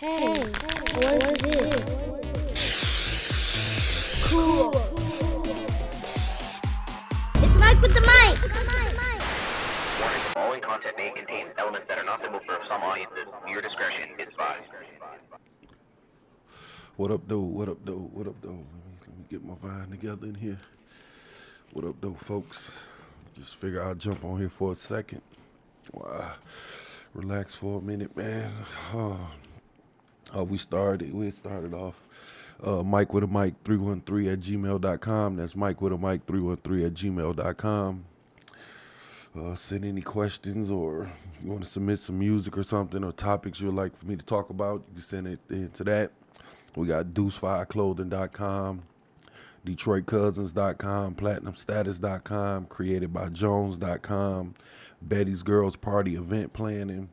Hey, what is this? Cool. It's Mike with the mic. Warning, the following content may contain elements that are not suitable for some audiences. Your discretion is advised. What up, though? What up, though? What up, though? Let me, let me get my vine together in here. What up, though, folks? Just figure I'll jump on here for a second. Wow. Relax for a minute, man. Oh, oh we started. We started off. Uh, Mike with a mic 313 at gmail.com. That's Mike with a mic 313 at gmail.com. Uh, send any questions or you want to submit some music or something or topics you'd like for me to talk about, you can send it into that. We got deucefireclothing.com, detroitcousins.com, platinumstatus.com, createdbyjones.com, Betty's Girls Party event planning.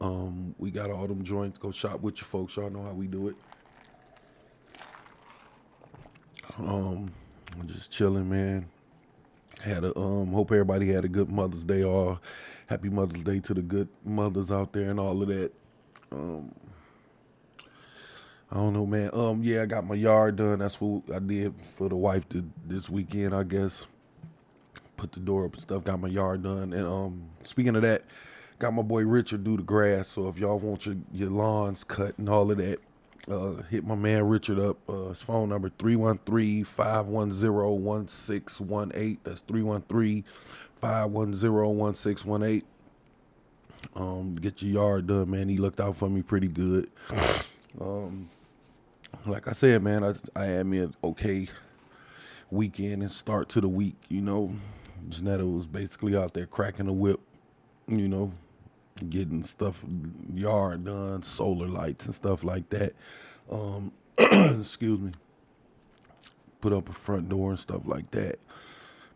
Um, we got all them joints. Go shop with your folks. Y'all know how we do it. Um, I'm just chilling, man. Had a um. Hope everybody had a good Mother's Day. All happy Mother's Day to the good mothers out there and all of that. Um, I don't know, man. Um, yeah, I got my yard done. That's what I did for the wife to, this weekend, I guess. Put the door up and stuff. Got my yard done. And um, speaking of that, got my boy Richard do the grass. So if y'all want your your lawns cut and all of that, uh, hit my man Richard up. Uh, his phone number 313-510-1618. That's 313-510-1618. Um, get your yard done, man. He looked out for me pretty good. Um, like I said, man, I I had me an okay weekend and start to the week. You know, Janetta was basically out there cracking the whip. You know, getting stuff yard done, solar lights and stuff like that. Um, excuse me. Put up a front door and stuff like that.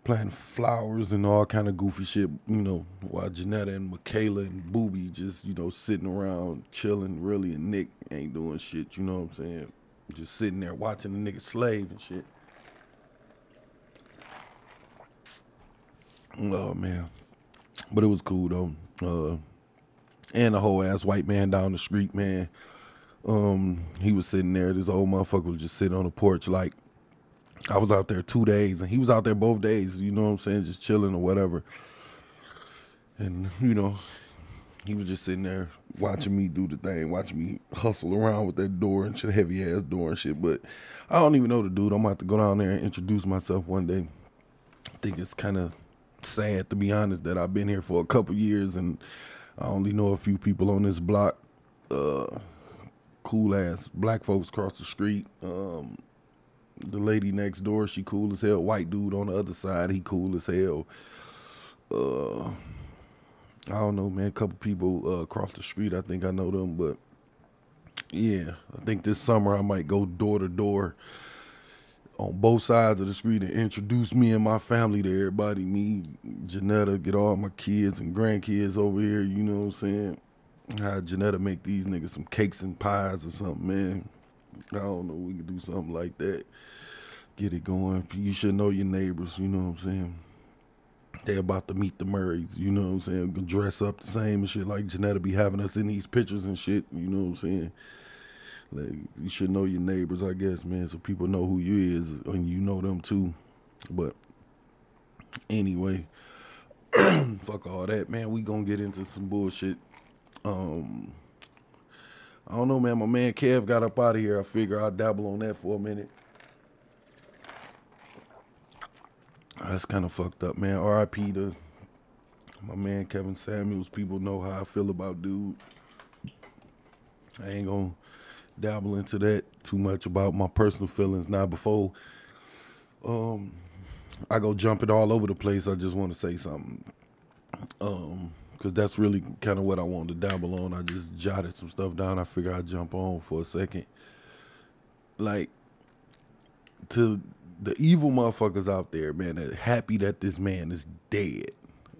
Planting flowers and all kind of goofy shit, you know, while Janetta and Michaela and Booby just, you know, sitting around chilling really and Nick ain't doing shit, you know what I'm saying? Just sitting there watching the nigga slave and shit. Oh man. But it was cool though. Uh and a whole ass white man down the street, man. Um, he was sitting there. This old motherfucker was just sitting on the porch. Like I was out there two days, and he was out there both days. You know what I'm saying? Just chilling or whatever. And you know, he was just sitting there watching me do the thing, watching me hustle around with that door and shit, heavy ass door and shit. But I don't even know the dude. I'm have to go down there and introduce myself one day. I think it's kind of sad to be honest that I've been here for a couple years and I only know a few people on this block. Uh, cool ass black folks across the street. Um, the lady next door, she cool as hell. White dude on the other side, he cool as hell. Uh, I don't know, man. A couple people uh, across the street, I think I know them, but yeah, I think this summer I might go door to door on both sides of the street and introduce me and my family to everybody. Me, Janetta, get all my kids and grandkids over here. You know what I'm saying? How Janetta make these niggas some cakes and pies or something, man. I don't know. We could do something like that. Get it going. You should know your neighbors. You know what I'm saying? They about to meet the Murrays. You know what I'm saying? Dress up the same and shit like Janetta be having us in these pictures and shit. You know what I'm saying? Like you should know your neighbors, I guess, man, so people know who you is and you know them too. But anyway, fuck all that, man. We gonna get into some bullshit. Um, I don't know, man. My man Kev got up out of here. I figure I'll dabble on that for a minute. That's kind of fucked up, man. R.I.P. to my man Kevin Samuels. People know how I feel about dude. I ain't gonna dabble into that too much about my personal feelings now before um I go jumping all over the place. I just want to say something. Um cuz that's really kind of what I wanted to dabble on. I just jotted some stuff down. I figure I'd jump on for a second. Like to the evil motherfuckers out there, man, that happy that this man is dead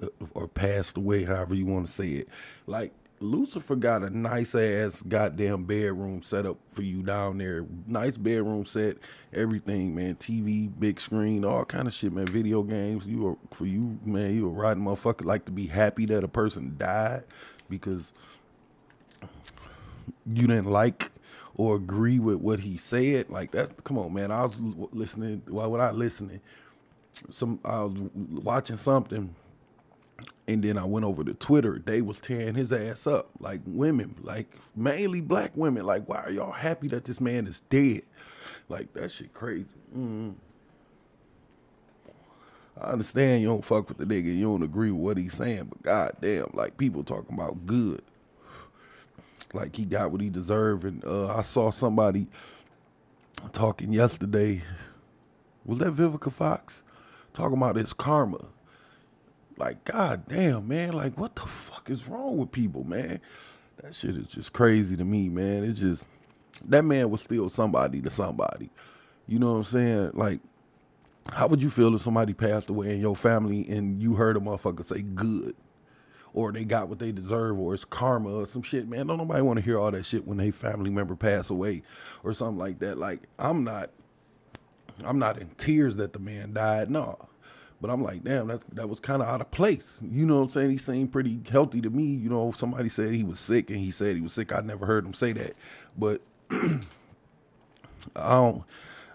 uh, or passed away, however you want to say it. Like Lucifer got a nice ass goddamn bedroom set up for you down there. Nice bedroom set, everything, man. TV, big screen, all kind of shit, man. Video games. You are for you, man. You a riding motherfucker like to be happy that a person died because you didn't like or agree with what he said. Like that's come on, man. I was listening. Well, when I listening, some I was watching something, and then I went over to Twitter. They was tearing his ass up, like women, like mainly black women. Like, why are y'all happy that this man is dead? Like that shit crazy. Mm. I understand you don't fuck with the nigga, you don't agree with what he's saying, but goddamn, like people talking about good. Like he got what he deserved, and uh, I saw somebody talking yesterday. Was that Vivica Fox talking about his karma? Like, god damn, man, like what the fuck is wrong with people, man? That shit is just crazy to me, man. It's just that man was still somebody to somebody. You know what I'm saying? Like how would you feel if somebody passed away in your family and you heard a motherfucker say good? Or they got what they deserve, or it's karma or some shit, man. Don't nobody want to hear all that shit when they family member pass away or something like that. Like, I'm not I'm not in tears that the man died, no. But I'm like, damn, that's that was kind of out of place. You know what I'm saying? He seemed pretty healthy to me. You know, somebody said he was sick and he said he was sick. I never heard him say that. But I don't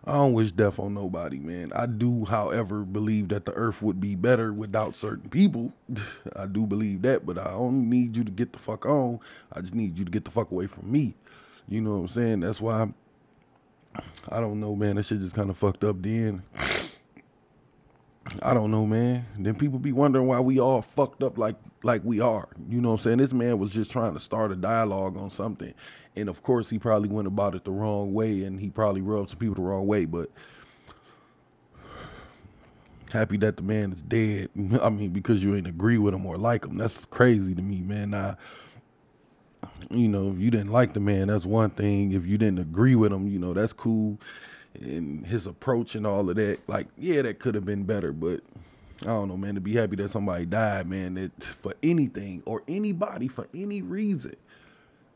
I don't wish death on nobody, man. I do, however, believe that the earth would be better without certain people. I do believe that, but I don't need you to get the fuck on. I just need you to get the fuck away from me. You know what I'm saying? That's why I'm, I don't know, man. That shit just kind of fucked up then. I don't know, man. Then people be wondering why we all fucked up like like we are. You know what I'm saying? This man was just trying to start a dialogue on something. And of course he probably went about it the wrong way and he probably rubbed some people the wrong way, but happy that the man is dead. I mean, because you ain't agree with him or like him. That's crazy to me, man. Now, you know, if you didn't like the man, that's one thing. If you didn't agree with him, you know, that's cool and his approach and all of that, like, yeah, that could have been better, but I don't know, man. To be happy that somebody died, man, that for anything or anybody for any reason.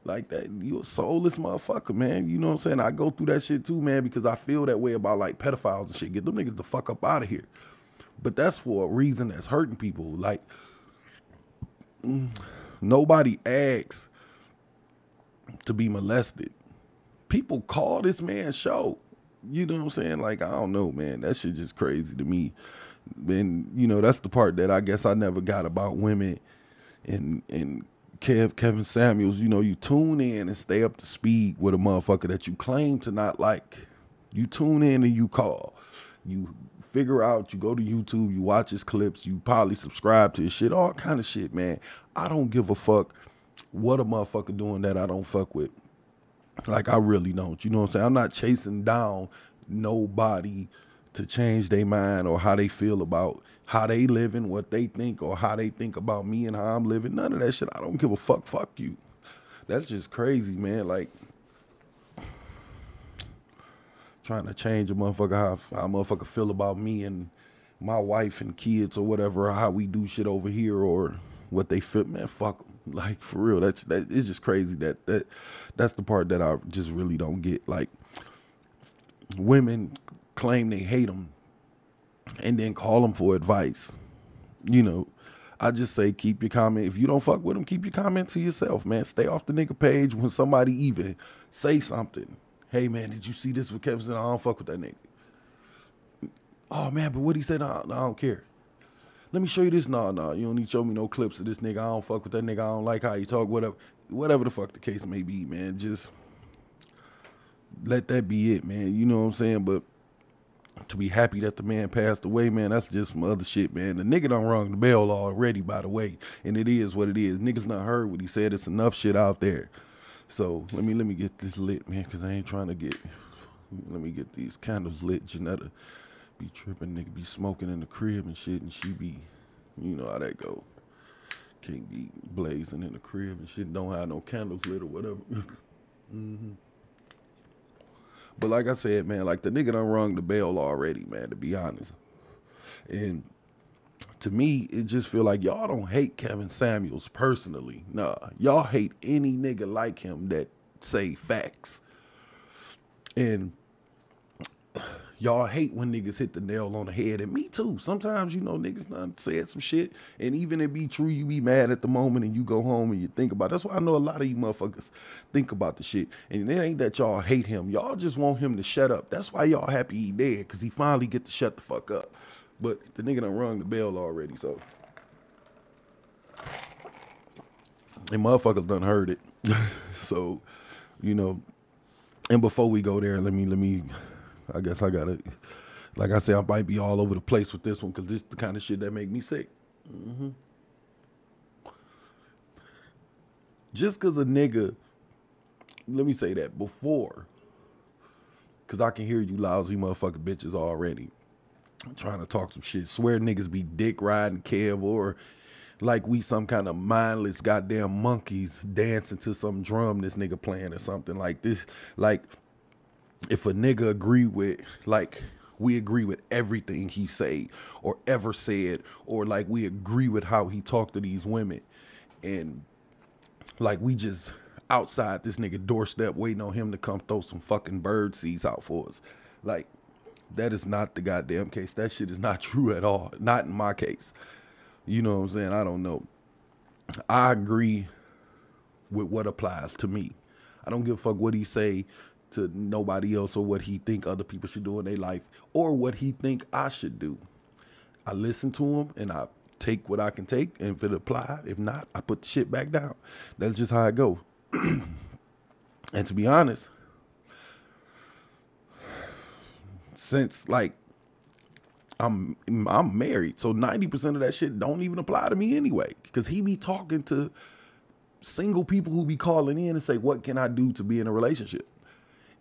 Like that, you a soulless motherfucker, man. You know what I'm saying? I go through that shit too, man, because I feel that way about like pedophiles and shit. Get them niggas the fuck up out of here. But that's for a reason that's hurting people. Like mm, nobody asks to be molested. People call this man show. You know what I'm saying? Like, I don't know, man. That shit just crazy to me. And, you know, that's the part that I guess I never got about women and and Kev Kevin Samuels, you know, you tune in and stay up to speed with a motherfucker that you claim to not like. You tune in and you call. You figure out, you go to YouTube, you watch his clips, you probably subscribe to his shit, all kind of shit, man. I don't give a fuck what a motherfucker doing that I don't fuck with. Like I really don't. You know what I'm saying? I'm not chasing down nobody to change their mind or how they feel about how they living, what they think, or how they think about me and how I'm living. None of that shit. I don't give a fuck. Fuck you. That's just crazy, man. Like trying to change a motherfucker how, how a motherfucker feel about me and my wife and kids or whatever, or how we do shit over here or what they feel. Man, fuck. Like for real. That's that. It's just crazy that that that's the part that I just really don't get. Like women claim they hate them and then call them for advice. You know, I just say keep your comment. If you don't fuck with them, keep your comment to yourself, man. Stay off the nigga page when somebody even say something. Hey man, did you see this with Kevin? I don't fuck with that nigga. Oh man, but what he said, I, I don't care. Let me show you this. No, no, you don't need to show me no clips of this nigga. I don't fuck with that nigga. I don't like how he talk. Whatever, whatever the fuck the case may be, man. Just let that be it, man. You know what I'm saying? But to be happy that the man passed away, man, that's just some other shit, man. The nigga done rung the bell already, by the way, and it is what it is. Niggas not heard what he said. It's enough shit out there. So let me let me get this lit, man, because I ain't trying to get. Let me get these candles lit. Janetta be tripping, nigga be smoking in the crib and shit, and she be, you know how that go. Can't be blazing in the crib and shit. Don't have no candles lit or whatever. mm-hmm. But like I said, man, like the nigga done rung the bell already, man, to be honest. And to me, it just feel like y'all don't hate Kevin Samuels personally. Nah, y'all hate any nigga like him that say facts. And y'all hate when niggas hit the nail on the head, and me too. Sometimes you know niggas done said some shit, and even if it be true, you be mad at the moment, and you go home and you think about. It. That's why I know a lot of you motherfuckers think about the shit, and it ain't that y'all hate him. Y'all just want him to shut up. That's why y'all happy he dead, cause he finally get to shut the fuck up. But the nigga done rung the bell already, so. And motherfuckers done heard it. so, you know, and before we go there, let me let me I guess I gotta like I said, I might be all over the place with this one because this is the kind of shit that make me sick. Mm-hmm. Just cause a nigga, let me say that before, cause I can hear you lousy motherfucking bitches already trying to talk some shit. Swear niggas be dick riding Kev or like we some kind of mindless goddamn monkeys dancing to some drum this nigga playing or something like this. Like if a nigga agree with like we agree with everything he say or ever said or like we agree with how he talked to these women and like we just outside this nigga doorstep waiting on him to come throw some fucking bird seeds out for us. Like that is not the goddamn case. That shit is not true at all. Not in my case. You know what i'm saying? I don't know. I agree with what applies to me. I don't give a fuck what he say to nobody else or what he think other people should do in their life or what he think I should do. I listen to him and I take what I can take and if it apply, if not, I put the shit back down. That's just how I go. and to be honest, since like I'm I'm married, so 90% of that shit don't even apply to me anyway. Cause he be talking to single people who be calling in and say, What can I do to be in a relationship?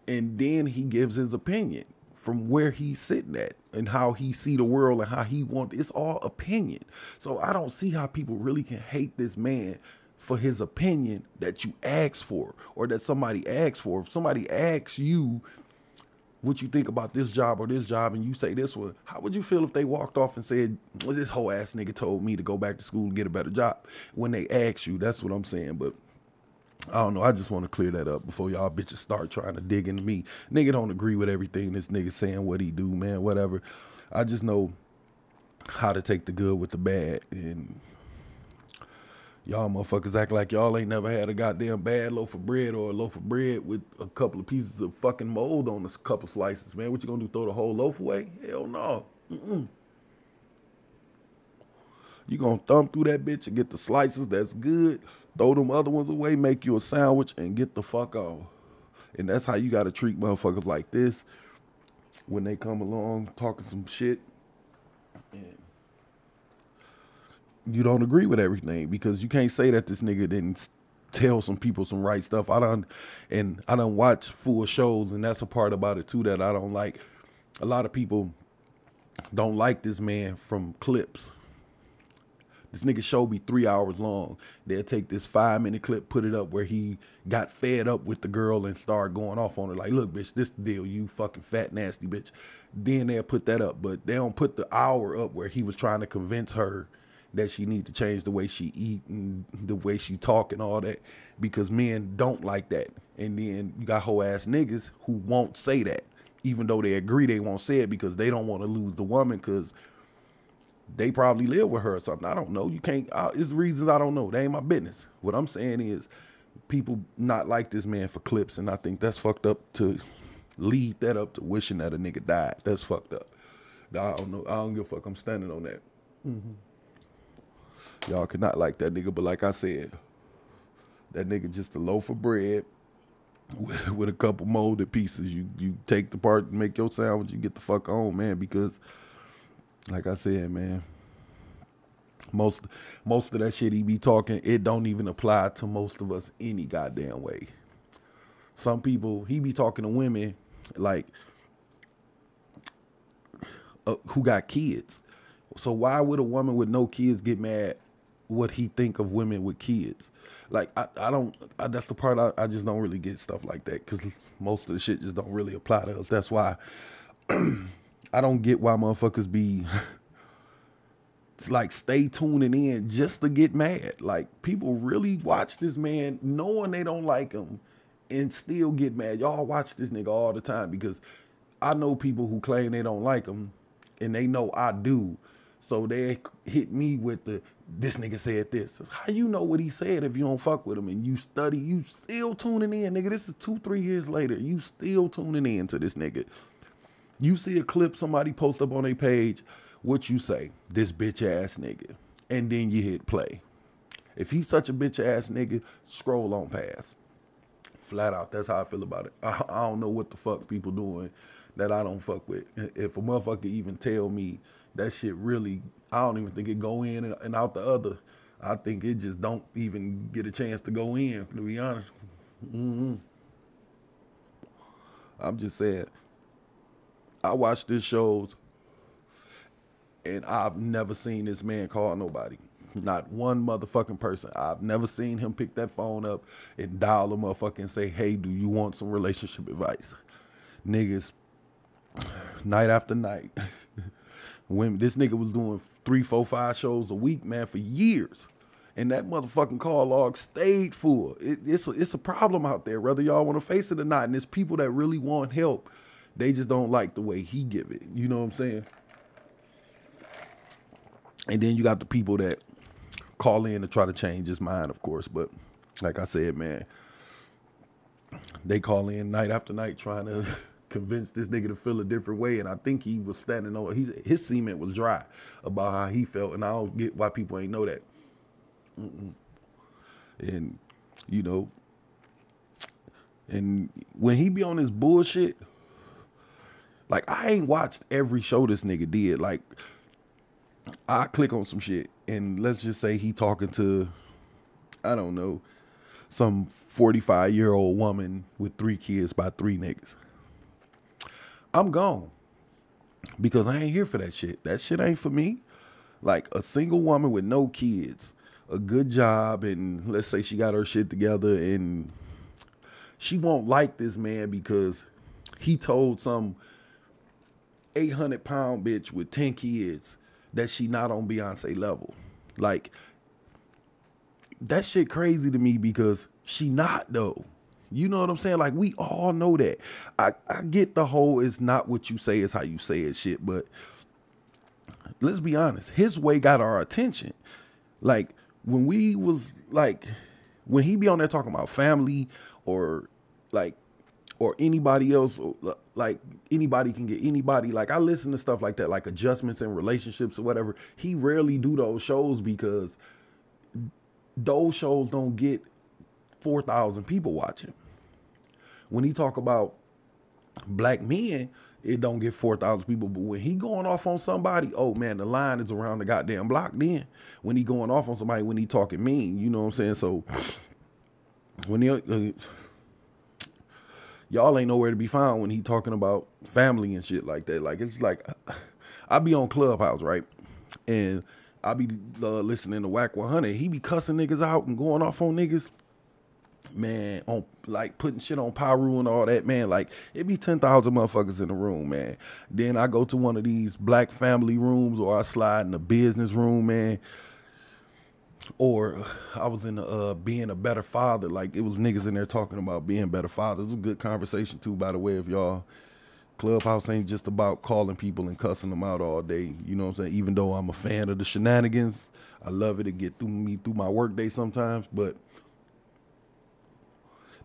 And then he gives his opinion from where he's sitting at and how he see the world and how he want it's all opinion. So i don't see how people really can hate this man for his opinion that you ask for or that somebody asks for. If somebody asks you what you think about this job or this job and you say this one how would you feel if they walked off and said this whole ass nigga told me to go back to school and get a better job when they ask you? That's what i'm saying but I don't know. I just want to clear that up before y'all bitches start trying to dig into me. Nigga don't agree with everything this nigga saying what he do, man. Whatever. I just know how to take the good with the bad, and y'all motherfuckers act like y'all ain't never had a goddamn bad loaf of bread or a loaf of bread with a couple of pieces of fucking mold on a couple slices, man. What you gonna do? Throw the whole loaf away? Hell no. Mm-mm. You gonna thumb through that bitch and get the slices that's good Throw them other ones away, make you a sandwich, and get the fuck on. And that's how you got to treat motherfuckers like this when they come along talking some shit. And you don't agree with everything because you can't say that this nigga didn't tell some people some right stuff. I don't, and I don't watch full shows, and that's a part about it too that I don't like. A lot of people don't like this man from clips this nigga show be three hours long. They'll take this five minute clip, put it up where he got fed up with the girl and start going off on her. Like, look, bitch, this deal, you fucking fat, nasty bitch. Then they'll put that up, but they don't put the hour up where he was trying to convince her that she need to change the way she eat and the way she talk and all that because men don't like that. And then you got whole ass niggas who won't say that, even though they agree they won't say it because they don't want to lose the woman because they probably live with her or something. I don't know. You can't. It's reasons I don't know. They ain't my business. What I'm saying is, people not like this man for clips, and I think that's fucked up. To lead that up to wishing that a nigga died, that's fucked up. I don't know. I don't give a fuck. I'm standing on that. Mm-hmm. Y'all could not like that nigga, but like I said, that nigga just a loaf of bread with, with a couple molded pieces. You you take the part, and make your sandwich, you get the fuck on, man, because like I said, man, most most of that shit he be talking, it don't even apply to most of us any goddamn way. Some people he be talking to women like uh, who got kids. So why would a woman with no kids get mad what he think of women with kids? Like I, I don't. I, that's the part I, I just don't really get stuff like that because most of the shit just don't really apply to us. That's why I don't get why motherfuckers be it's like stay tuning in just to get mad. Like people really watch this man knowing they don't like him and still get mad. Y'all watch this nigga all the time because I know people who claim they don't like him, and they know I do. So they hit me with the this nigga said this. How you know what he said if you don't fuck with him and you study, you still tuning in, nigga. This is two, three years later. You still tuning in to this nigga. You see a clip somebody post up on a page, what you say? This bitch ass nigga. And then you hit play. If he's such a bitch ass nigga, scroll on past. Flat out, that's how I feel about it. I, I don't know what the fuck people doing that I don't fuck with. If a motherfucker even tell me that shit really, I don't even think it go in and, and out the other. I think it just don't even get a chance to go in. To be honest, mm-hmm. I'm just saying. I watch this shows, and I've never seen this man call nobody. Not one motherfucking person. I've never seen him pick that phone up and dial a motherfucker and say, "Hey, do you want some relationship advice?" Niggas, night after night. when this nigga was doing three, four, five shows a week, man, for years. And that motherfucking call log stayed full. It, it's a, it's a problem out there, whether y'all want to face it or not. And it's people that really want help. They just don't like the way he give it. You know what I'm saying? And then you got the people that call in to try to change his mind, of course. But like I said, man, they call in night after night trying to convince this nigga to feel a different way. And I think he was standing on he, his cement was dry about how he felt, and I don't get why people ain't know that. Mm-mm. And you know, and when he be on this bullshit, like I ain't watched every show this nigga did. Like I click on some shit, and let's just say he talking to, I don't know, some forty five year old woman with three kids by three niggas. I'm gone because I ain't here for that shit. That shit ain't for me. Like a single woman with no kids, a good job, and let's say she got her shit together, and she won't like this man because he told some 800 pound bitch with 10 kids that she not on Beyonce level. Like, that shit crazy to me because she not though. You know what I'm saying? Like we all know that. I, I get the whole it's not what you say, is how you say it shit, but let's be honest, his way got our attention. Like when we was like when he be on there talking about family or like or anybody else like anybody can get anybody. Like i listen to stuff like that like adjustments in relationships or whatever. He rarely do those shows because those shows don't get 4000 people watching. When he talk about black men it don't get 4000 people. But when he going off on somebody oh man the line is around the goddamn block then. When he going off on somebody when he talking mean you know what i'm saying? So when he uh, y'all ain't nowhere to be found when he talking about family and shit like that. Like it's like I be on Clubhouse, right? And I be uh, listening to Wack 100. He be cussing niggas out and going off on niggas. Man, on like putting shit on Pyru and all that, man. Like it be ten thousand motherfuckers in the room, man. Then I go to one of these black family rooms, or I slide in the business room, man or I was in uh, being a better father. Like it was niggas in there talking about being better fathers. It was a good conversation too, by the way. If y'all Clubhouse ain't just about calling people and cussing them out all day. You know what I'm saying? Even though I'm a fan of the shenanigans, I love it to get through me through my workday sometimes. But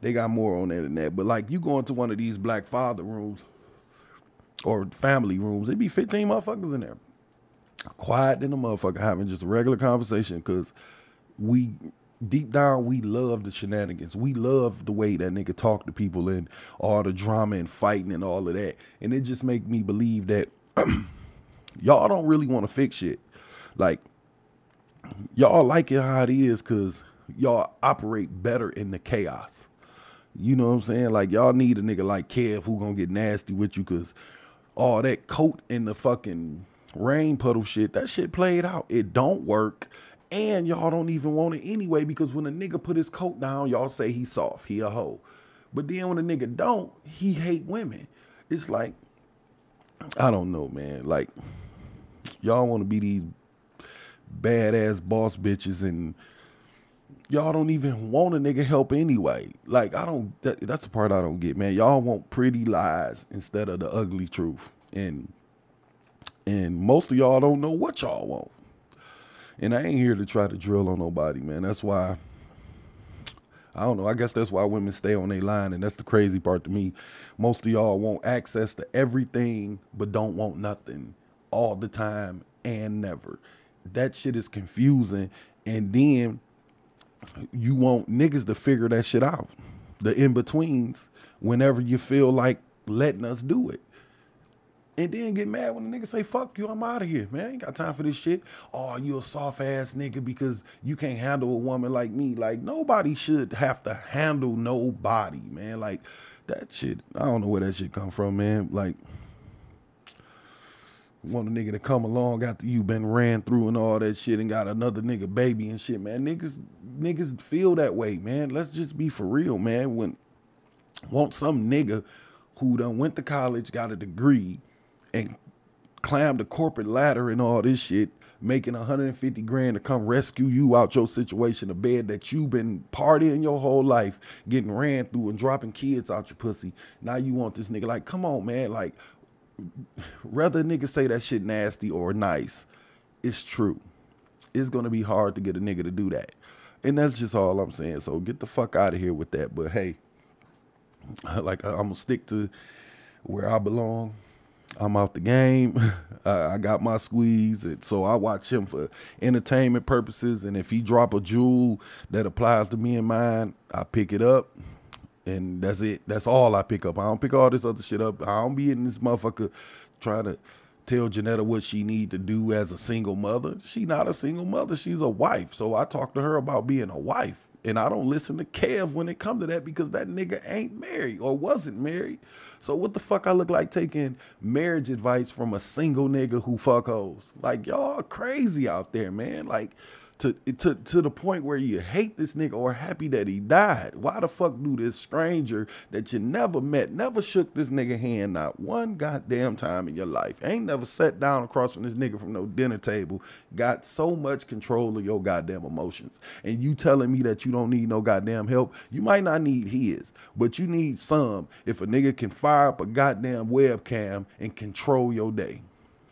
they got more on there than that. But like you go into one of these black father rooms or family rooms, it be 15 motherfuckers in there quiet than a motherfucker having just a regular conversation because we deep down we love the shenanigans. We love the way that nigga talk to people and all the drama and fighting and all of that. And it just make me believe that y'all don't really want to fix shit. Like y'all like it how it is because y'all operate better in the chaos. You know what I'm saying? Like y'all need a nigga like Kev who gonna get nasty with you because all that coat in the fucking rain puddle shit, that shit played out. It don't work. And y'all don't even want it anyway because when a nigga put his coat down, y'all say he soft, he a hoe. But then when a nigga don't, he hate women. It's like, I don't know, man. Like, y'all want to be these badass boss bitches and y'all don't even want a nigga help anyway. Like I don't. That, that's the part I don't get, man. Y'all want pretty lies instead of the ugly truth, and and most of y'all don't know what y'all want. And I ain't here to try to drill on nobody, man. That's why I don't know. I guess that's why women stay on their line, and that's the crazy part to me. Most of y'all want access to everything, but don't want nothing all the time and never. That shit is confusing. And then you want niggas to figure that shit out. The in betweens, whenever you feel like letting us do it and then get mad when the nigga say, fuck you, I'm out of here, man. I ain't got time for this shit. Oh, you a soft ass nigga because you can't handle a woman like me. Like, nobody should have to handle nobody, man. Like, that shit, I don't know where that shit come from, man. Like, want a nigga to come along after you been ran through and all that shit and got another nigga baby and shit, man. Niggas, niggas feel that way, man. Let's just be for real, man. When want some nigga who done went to college, got a degree, and climbed the corporate ladder and all this shit, making 150 grand to come rescue you out your situation, a bed that you've been partying your whole life, getting ran through and dropping kids out your pussy. Now you want this nigga like, come on, man, like whether niggas say that shit nasty or nice, it's true. It's gonna be hard to get a nigga to do that. And that's just all I'm saying. So get the fuck out of here with that. But hey, like I'm gonna stick to where I belong I'm out the game. I got my squeeze, and so I watch him for entertainment purposes. And if he drop a jewel that applies to me and mine, I pick it up, and that's it. That's all I pick up. I don't pick all this other shit up. I don't be in this motherfucker trying to tell Janetta what she need to do as a single mother. She not a single mother. She's a wife. So I talk to her about being a wife. And I don't listen to Kev when it come to that because that nigga ain't married or wasn't married. So what the fuck I look like taking marriage advice from a single nigga who fuck hoes? Like y'all crazy out there, man. Like to to to the point where you hate this nigga or happy that he died. Why the fuck do this stranger that you never met, never shook this nigga hand not one goddamn time in your life, ain't never sat down across from this nigga from no dinner table, got so much control of your goddamn emotions, and you telling me that you don't need no goddamn help? You might not need his, but you need some. If a nigga can fire up a goddamn webcam and control your day,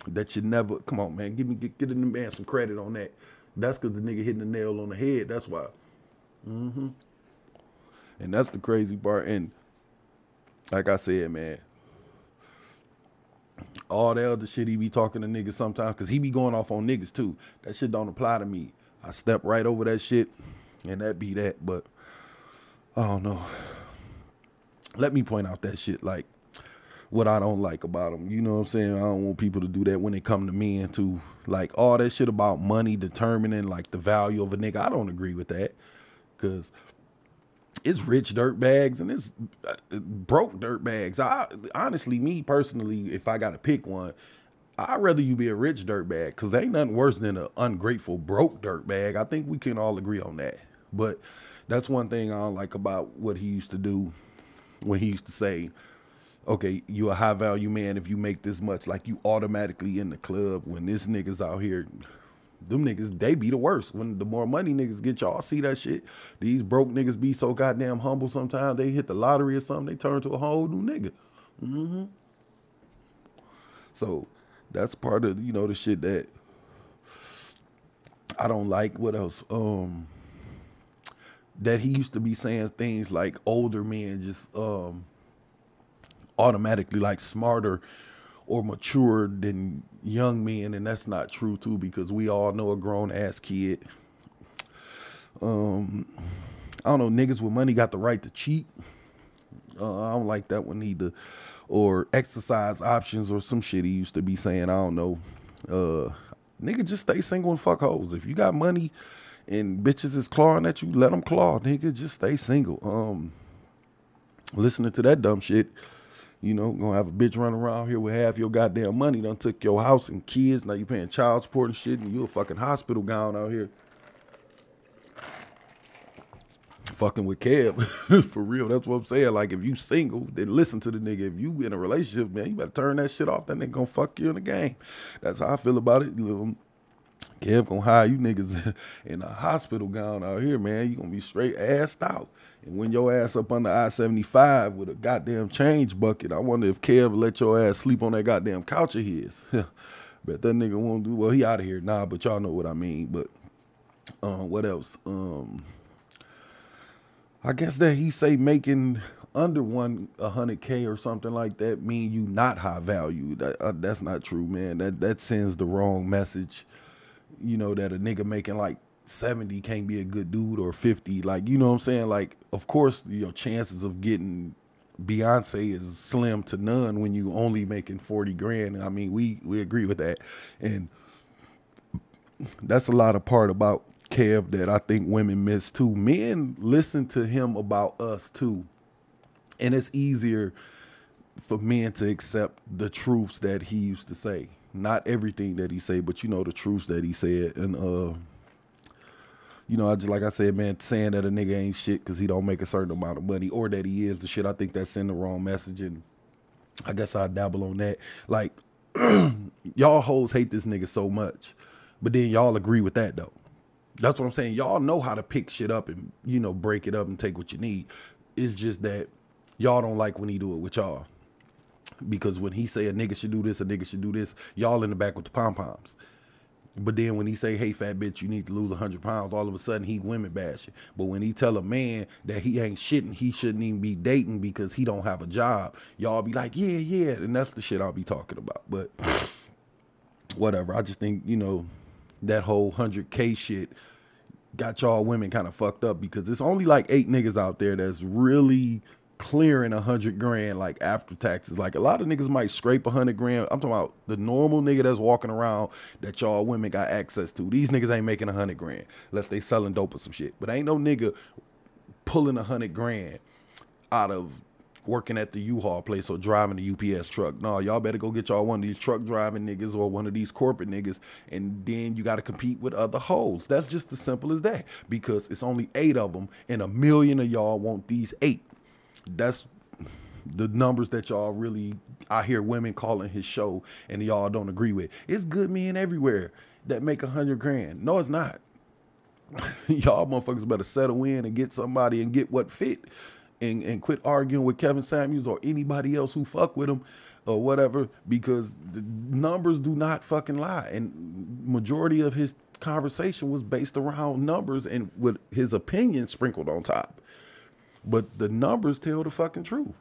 that you never. Come on, man, give me get, get the man some credit on that. That's because the nigga hitting the nail on the head. That's why. Mm-hmm. And that's the crazy part. And like I said, man, all that other shit he be talking to niggas sometimes, because he be going off on niggas too. That shit don't apply to me. I step right over that shit, and that be that. But I don't know. Let me point out that shit. Like, what I don't like about them. You know what I'm saying? I don't want people to do that when they come to me and to like all that shit about money determining like the value of a nigga. I don't agree with that because it's rich dirt bags and it's uh, broke dirt bags. I honestly, me personally, if I got to pick one, I'd rather you be a rich dirt bag because ain't nothing worse than an ungrateful broke dirt bag. I think we can all agree on that. But that's one thing I don't like about what he used to do when he used to say, okay, you a high value man if you make this much. Like you automatically in the club when this niggas out here. Them niggas, they be the worst. When the more money niggas get, y'all see that shit. These broke niggas be so goddamn humble sometimes. They hit the lottery or something, they turn to a whole new nigga. Mm-hmm. So that's part of, you know, the shit that I don't like. What else? Um that he used to be saying things like older men just um automatically like smarter or mature than young men, and that's not true too because we all know a grown ass kid. Um, I don't know, niggas with money got the right to cheat. Uh, I don't like that one either. Or exercise options or some shit he used to be saying. I don't know. Uh, nigga, just stay single and fuck hoes. If you got money and bitches is clawing at you, let them claw. Nigga, just stay single. Um, listening to that dumb shit you know, gonna have a bitch running around here with half your goddamn money. Done took your house and kids. Now you paying child support and shit, and you a fucking hospital gown out here. Fucking with Kev, for real. That's what I'm saying. Like, if you single, then listen to the nigga. If you in a relationship, man, you better turn that shit off. That nigga gonna fuck you in the game. That's how I feel about it. Little Kev gonna hire you niggas in a hospital gown out here, man. You gonna be straight assed out. And when your ass up under I seventy five with a goddamn change bucket, I wonder if Kev let your ass sleep on that goddamn couch of his. Bet that nigga won't do well. He out of here nah, but y'all know what I mean. But um, what else? Um, I guess that he say making under one hundred k or something like that mean you not high value. That uh, that's not true, man. That that sends the wrong message. You know that a nigga making like 70 can't be a good dude or 50 like you know what i'm saying like of course your chances of getting beyonce is slim to none when you only making 40 grand. I mean we we agree with that. And that's a lot of part about kev that i think women miss too. Men listen to him about us too. And it's easier for men to accept the truths that he used to say. Not everything that he say but you know the truths that he said. And uh you know, I just like I said, man, saying that a nigga ain't shit because he don't make a certain amount of money or that he is the shit. I think that's in the wrong message, and I guess I dabble on that. Like, y'all hoes hate this nigga so much, but then y'all agree with that though. That's what I'm saying. Y'all know how to pick shit up and you know break it up and take what you need. It's just that y'all don't like when he do it with y'all. Because when he say a nigga should do this, a nigga should do this, y'all in the back with the pom poms. But then when he say, "Hey, fat bitch, you need to lose hundred pounds," all of a sudden he women bashing. But when he tell a man that he ain't shitting, he shouldn't even be dating because he don't have a job. Y'all be like, "Yeah, yeah," and that's the shit I'll be talking about. But whatever. I just think you know that whole hundred k shit got y'all women kind of fucked up because it's only like eight niggas out there that's really clearing a hundred grand like after taxes. Like a lot of niggas might scrape a hundred grand. I'm talking about the normal nigga that's walking around that y'all women got access to. These niggas ain't making a hundred grand unless they selling dope or some shit. But ain't no nigga pulling a hundred grand out of working at the U-Haul place or driving the UPS truck. No, y'all better go get y'all one of these truck driving niggas or one of these corporate niggas, and then you got to compete with other hoes. That's just as simple as that because it's only eight of them, and a million of y'all want these eight that's the numbers that y'all really I hear women calling his show and y'all don't agree with. It's good men everywhere that make a hundred grand. No, it's not. y'all motherfuckers better settle in and get somebody and get what fit and, and quit arguing with Kevin Samuels or anybody else who fuck with him or whatever because the numbers do not fucking lie. And majority of his conversation was based around numbers and with his opinion sprinkled on top. But the numbers tell the fucking truth.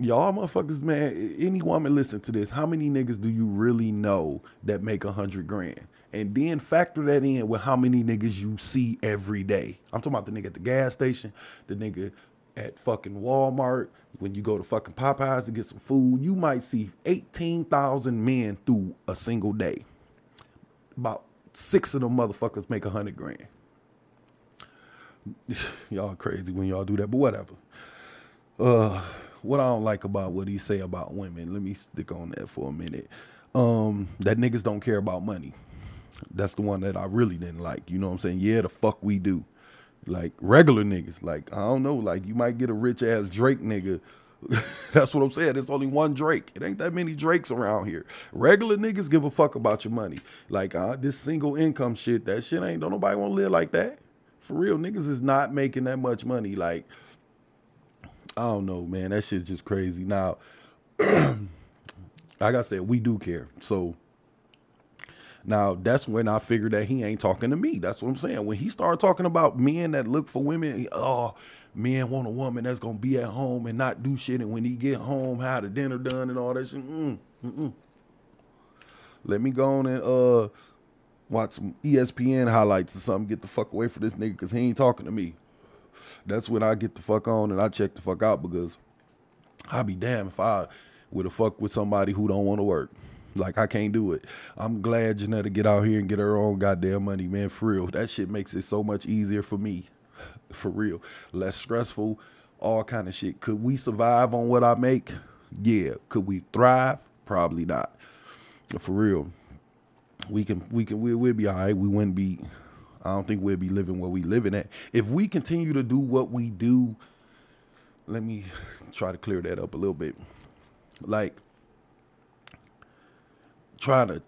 Y'all motherfuckers, man, any woman listen to this. How many niggas do you really know that make a hundred grand? And then factor that in with how many niggas you see every day. I'm talking about the nigga at the gas station, the nigga at fucking Walmart, when you go to fucking Popeyes to get some food, you might see 18,000 men through a single day. About six of them motherfuckers make a hundred grand. y'all crazy when y'all do that, but whatever. Uh, what I don't like about what he say about women, let me stick on that for a minute. Um, that niggas don't care about money. That's the one that I really didn't like. You know what I'm saying? Yeah, the fuck we do. Like regular niggas. Like, I don't know, like you might get a rich ass Drake nigga. That's what I'm saying. There's only one Drake. It ain't that many Drakes around here. Regular niggas give a fuck about your money. Like uh, this single income shit, that shit ain't don't nobody want to live like that for real, niggas is not making that much money. Like, I don't know, man. That shit's just crazy. Now, like I said, we do care. So now that's when I figured that he ain't talking to me. That's what I'm saying. When he started talking about men that look for women, oh, men want a woman that's gonna be at home and not do shit, and when he get home, have the dinner done and all that shit. Mm, mm, mm. Let me go on and uh watch some ESPN highlights or something, get the fuck away from this nigga because he ain't talking to me. That's when I get the fuck on and I check the fuck out because I'd be damn if I would have fucked with somebody who don't want to work. Like I can't do it. I'm glad Janetta get out here and get her own goddamn money, man. For real, that shit makes it so much easier for me. for real, less stressful, all kind of shit. Could we survive on what I make? Yeah. Could we thrive? Probably not. For real we can we can we, we'll be all right. We wouldn't be. I don't think we'll be living where we living at. If we continue to do what we do, let me try to clear that up a little bit. Like trying to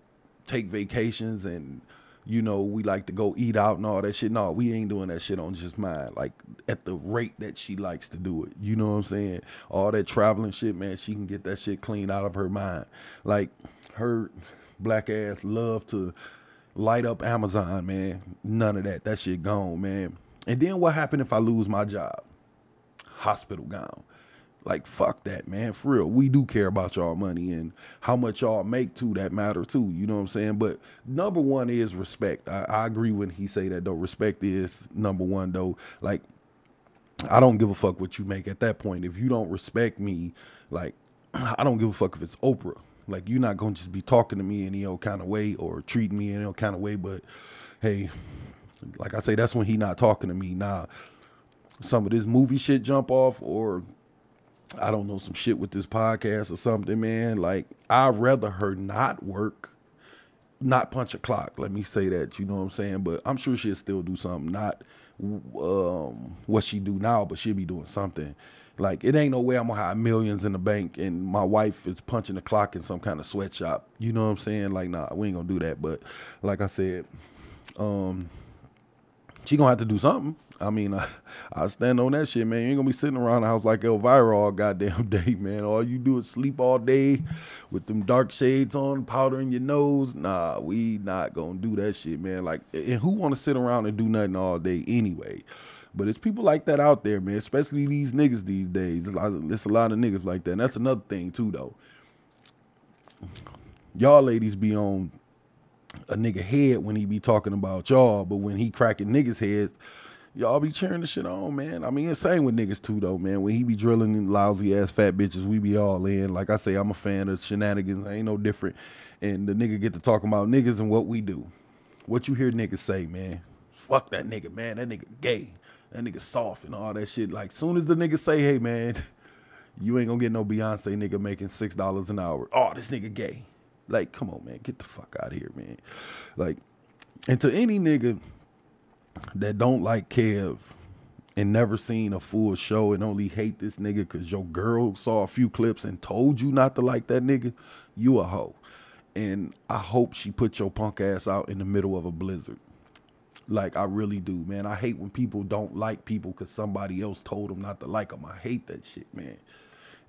take vacations and you know, we like to go eat out and all that shit. No, we ain't doing that shit on just mine. Like at the rate that she likes to do it. You know what I'm saying? All that traveling shit, man, she can get that shit cleaned out of her mind. Like her black ass love to light up Amazon, man. None of that. That shit gone, man. And then what happened if I lose my job? Hospital gone. Like fuck that, man. For real, we do care about y'all money and how much y'all make too. That matter too. You know what I'm saying? But number one is respect. I, I agree when he say that though. Respect is number one though. Like I don't give a fuck what you make at that point. If you don't respect me, like I don't give a fuck if it's Oprah. Like you're not gonna just be talking to me any old kind of way or treating me any old kind of way. But hey, like I say, that's when he not talking to me. Now, some of this movie shit jump off or I don't know, some shit with this podcast or something, man. Like, I'd rather her not work, not punch a clock. Let me say that, you know what I'm saying? But I'm sure she'll still do something, not um, what she do now, but she'll be doing something. Like, it ain't no way I'm gonna have millions in the bank and my wife is punching the clock in some kind of sweatshop. You know what I'm saying? Like, nah, we ain't gonna do that. But like I said, um, she gonna have to do something. I mean, I, I stand on that shit, man. You ain't gonna be sitting around the house like Elvira all goddamn day, man. All you do is sleep all day with them dark shades on, powdering your nose. Nah, we not gonna do that shit, man. Like, and who wanna sit around and do nothing all day anyway? But it's people like that out there, man. Especially these niggas these days. There's a lot of, a lot of niggas like that. And that's another thing too, though. Y'all ladies be on a nigga head when he be talking about y'all, but when he cracking niggas heads, y'all be cheering the shit on, man. I mean, it's same with niggas too, though, man. When he be drilling lousy ass fat bitches, we be all in. Like I say, I'm a fan of shenanigans. I ain't no different. And the nigga get to talking about niggas and what we do. What you hear niggas say, man? Fuck that nigga, man. That nigga gay. That nigga soft and all that shit. Like, soon as the nigga say, hey, man, you ain't gonna get no Beyonce nigga making six dollars an hour. Oh, this nigga gay. Like, come on, man, get the fuck out of here, man. Like, and to any nigga that don't like Kev and never seen a full show and only hate this nigga because your girl saw a few clips and told you not to like that nigga, you a hoe. And I hope she put your punk ass out in the middle of a blizzard. Like I really do, man. I hate when people don't like people because somebody else told them not to like them. I hate that shit, man.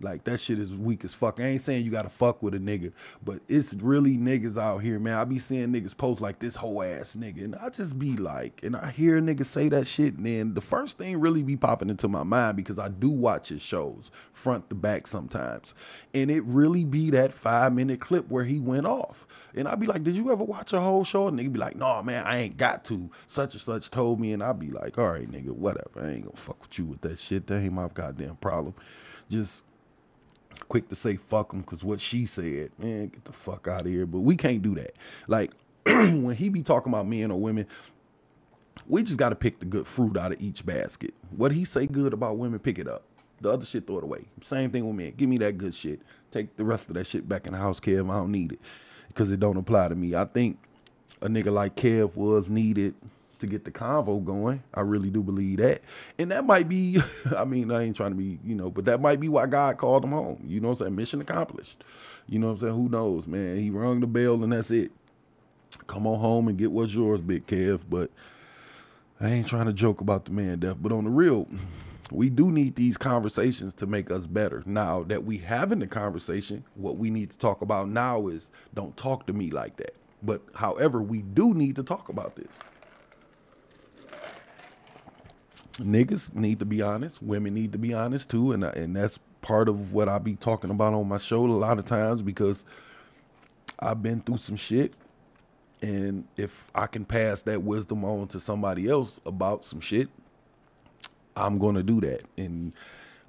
Like that shit is weak as fuck. I ain't saying you gotta fuck with a nigga, but it's really niggas out here, man. I be seeing niggas post like this whole ass nigga, and I just be like, and I hear niggas say that shit, and then the first thing really be popping into my mind because I do watch his shows front to back sometimes, and it really be that five minute clip where he went off, and I be like, did you ever watch a whole show? And nigga be like, no, man, I ain't got to. Such and such told me, and I be like, all right, nigga, whatever. I ain't gonna fuck with you with that shit. That ain't my goddamn problem. Just quick to say fuck him because what she said, man, get the fuck out of here. But we can't do that. Like when he be talking about men or women, we just got to pick the good fruit out of each basket. What he say good about women, pick it up. The other shit, throw it away. Same thing with men. Give me that good shit. Take the rest of that shit back in the house, Kev. I don't need it because it don't apply to me. I think a nigga like Kev was needed to get the convo going. I really do believe that. And that might be, I mean, I ain't trying to be, you know, but that might be why God called him home. You know what I'm saying? Mission accomplished. You know what I'm saying? Who knows, man? He rung the bell and that's it. Come on home and get what's yours, Big Kev. But I ain't trying to joke about the man death. But on the real, we do need these conversations to make us better. Now that we having the conversation, what we need to talk about now is don't talk to me like that. But however, we do need to talk about this niggas need to be honest. Women need to be honest too, and and that's part of what I be talking about on my show a lot of times because I've been through some shit, and if I can pass that wisdom on to somebody else about some shit, I'm gonna do that. And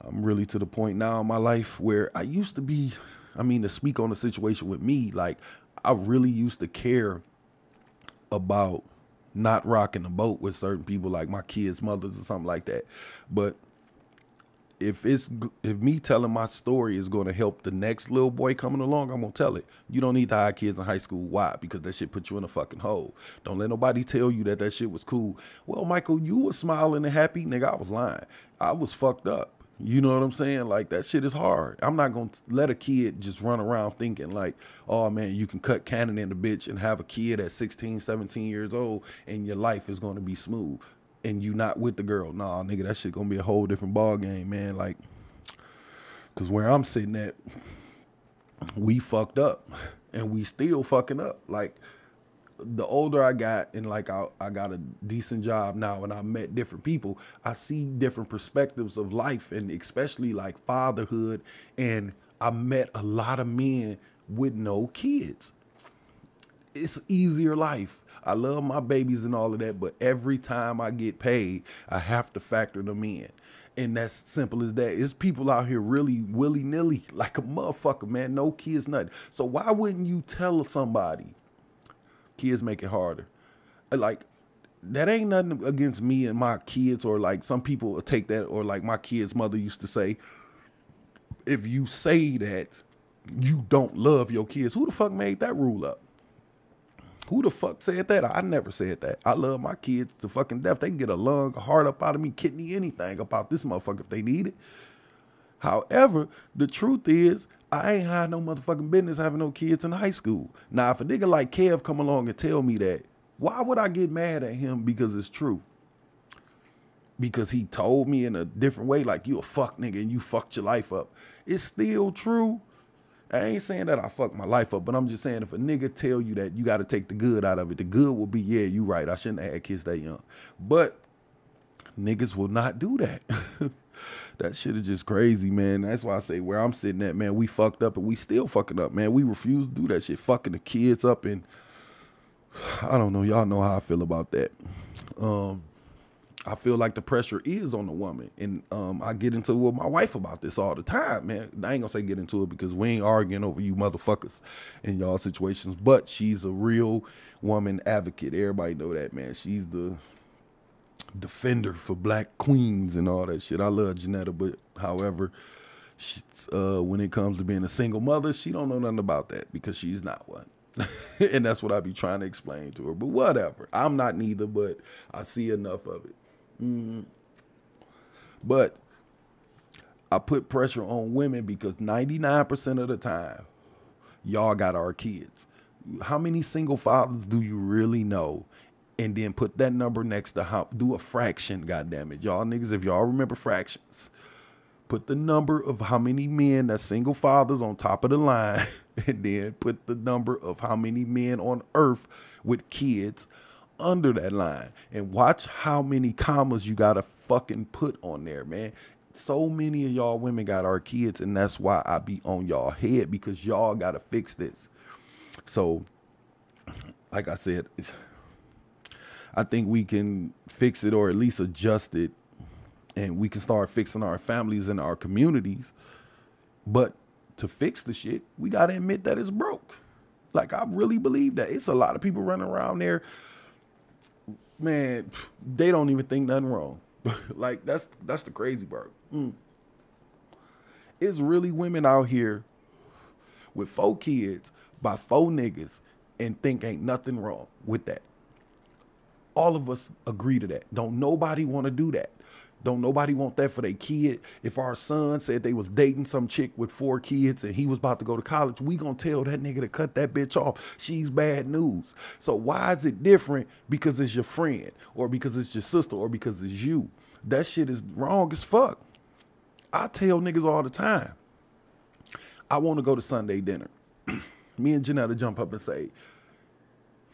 I'm really to the point now in my life where I used to be. I mean, to speak on the situation with me, like I really used to care about not rocking the boat with certain people like my kids' mothers or something like that. But if it's if me telling my story is going to help the next little boy coming along, I'm gonna tell it. You don't need to hire kids in high school. Why? Because that shit put you in a fucking hole. Don't let nobody tell you that that shit was cool. Well, Michael, you were smiling and happy, nigga. I was lying. I was fucked up. You know what I'm saying? Like that shit is hard. I'm not gonna let a kid just run around thinking like, oh man, you can cut cannon in the bitch and have a kid at 16, 17 years old and your life is gonna be smooth and you not with the girl. Nah, nigga, that shit gonna be a whole different ball game, man. Like, cause where I'm sitting at, we fucked up and we still fucking up. Like the older I got and like I, I got a decent job now and I met different people, I see different perspectives of life and especially like fatherhood. And I met a lot of men with no kids. It's easier life. I love my babies and all of that, but every time I get paid, I have to factor them in. And that's simple as that. It's people out here really willy nilly, like a motherfucker, man. No kids, nothing. So why wouldn't you tell somebody? Kids make it harder. Uh, like that ain't nothing against me and my kids, or like some people take that, or like my kid's mother used to say, if you say that you don't love your kids, who the fuck made that rule up? Who the fuck said that? I never said that. I love my kids to fucking death. They can get a lung, a heart up out of me, kidney, anything about this motherfucker if they need it. However, the truth is, I ain't had no motherfucking business having no kids in high school. Now, if a nigga like Kev come along and tell me that, why would I get mad at him because it's true? Because he told me in a different way, like you a fuck nigga and you fucked your life up. It's still true. I ain't saying that I fucked my life up, but I'm just saying if a nigga tell you that you got to take the good out of it, the good will be, yeah, you right. I shouldn't have had kids that young. But niggas will not do that. that shit is just crazy, man. That's why I say where I'm sitting at, man, we fucked up and we still fucking up, man. We refuse to do that shit, fucking the kids up and I don't know. Y'all know how I feel about that. Um, I feel like the pressure is on the woman, and um, I get into it with my wife about this all the time, man. I ain't gonna say get into it because we ain't arguing over you motherfuckers in y'all situations, but she's a real woman advocate. Everybody know that, man. She's the defender for black queens and all that shit. I love Janetta, but however, uh, when it comes to being a single mother, she don't know nothing about that because she's not one. and that's what I be trying to explain to her. But whatever. I'm not neither, but I see enough of it. Mm. But I put pressure on women because 99% of the time, y'all got our kids. How many single fathers do you really know? And then put that number next to how do a fraction, goddamn it. Y'all niggas, if y'all remember fractions, put the number of how many men that single fathers on top of the line, and then put the number of how many men on earth with kids under that line and watch how many commas you gotta fucking put on there, man. So many of y'all women got our kids, and that's why I be on y'all head because y'all gotta fix this. So, like I said, I think we can fix it or at least adjust it, and we can start fixing our families and our communities. But to fix the shit, we gotta admit that it's broke. Like I really believe that it's a lot of people running around there man, they don't even think nothing wrong. like that's that's the crazy part. Mm. It's really women out here with four kids by four niggas and think ain't nothing wrong with that. All of us agree to that. Don't nobody want to do that. Don't nobody want that for their kid. If our son said they was dating some chick with four kids and he was about to go to college, we gonna tell that nigga to cut that bitch off. She's bad news. So why is it different because it's your friend or because it's your sister or because it's you? That shit is wrong as fuck. I tell niggas all the time. I want to go to Sunday dinner. Me and Janetta jump up and say,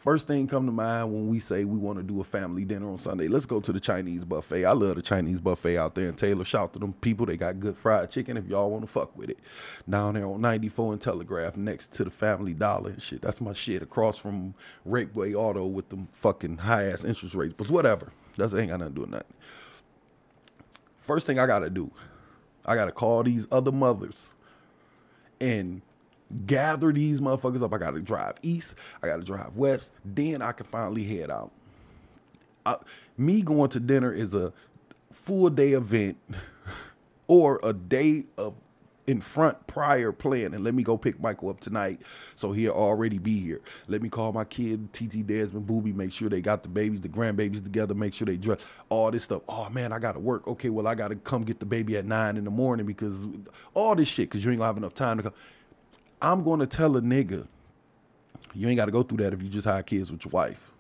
First thing come to mind when we say we want to do a family dinner on Sunday. Let's go to the Chinese buffet. I love the Chinese buffet out there in Taylor. Shout to them people. They got good fried chicken if y'all want to fuck with it. Down there on 94 and Telegraph next to the Family Dollar and shit. That's my shit across from Rakeway Auto with them fucking high ass interest rates. But whatever. That ain't got nothing to do with nothing. First thing I got to do, I got to call these other mothers and gather these motherfuckers up. I gotta drive east, I gotta drive west, then I can finally head out. I, me going to dinner is a full day event or a day of in front prior planning. Let me go pick Michael up tonight, so he'll already be here. Let me call my kid, TT Desmond Booby, make sure they got the babies, the grandbabies together, make sure they dress, all this stuff. Oh man, I gotta work. Okay, well I gotta come get the baby at nine in the morning because all this shit, because you ain't gonna have enough time to come. I'm gonna tell a nigga, you ain't gotta go through that if you just hire kids with your wife.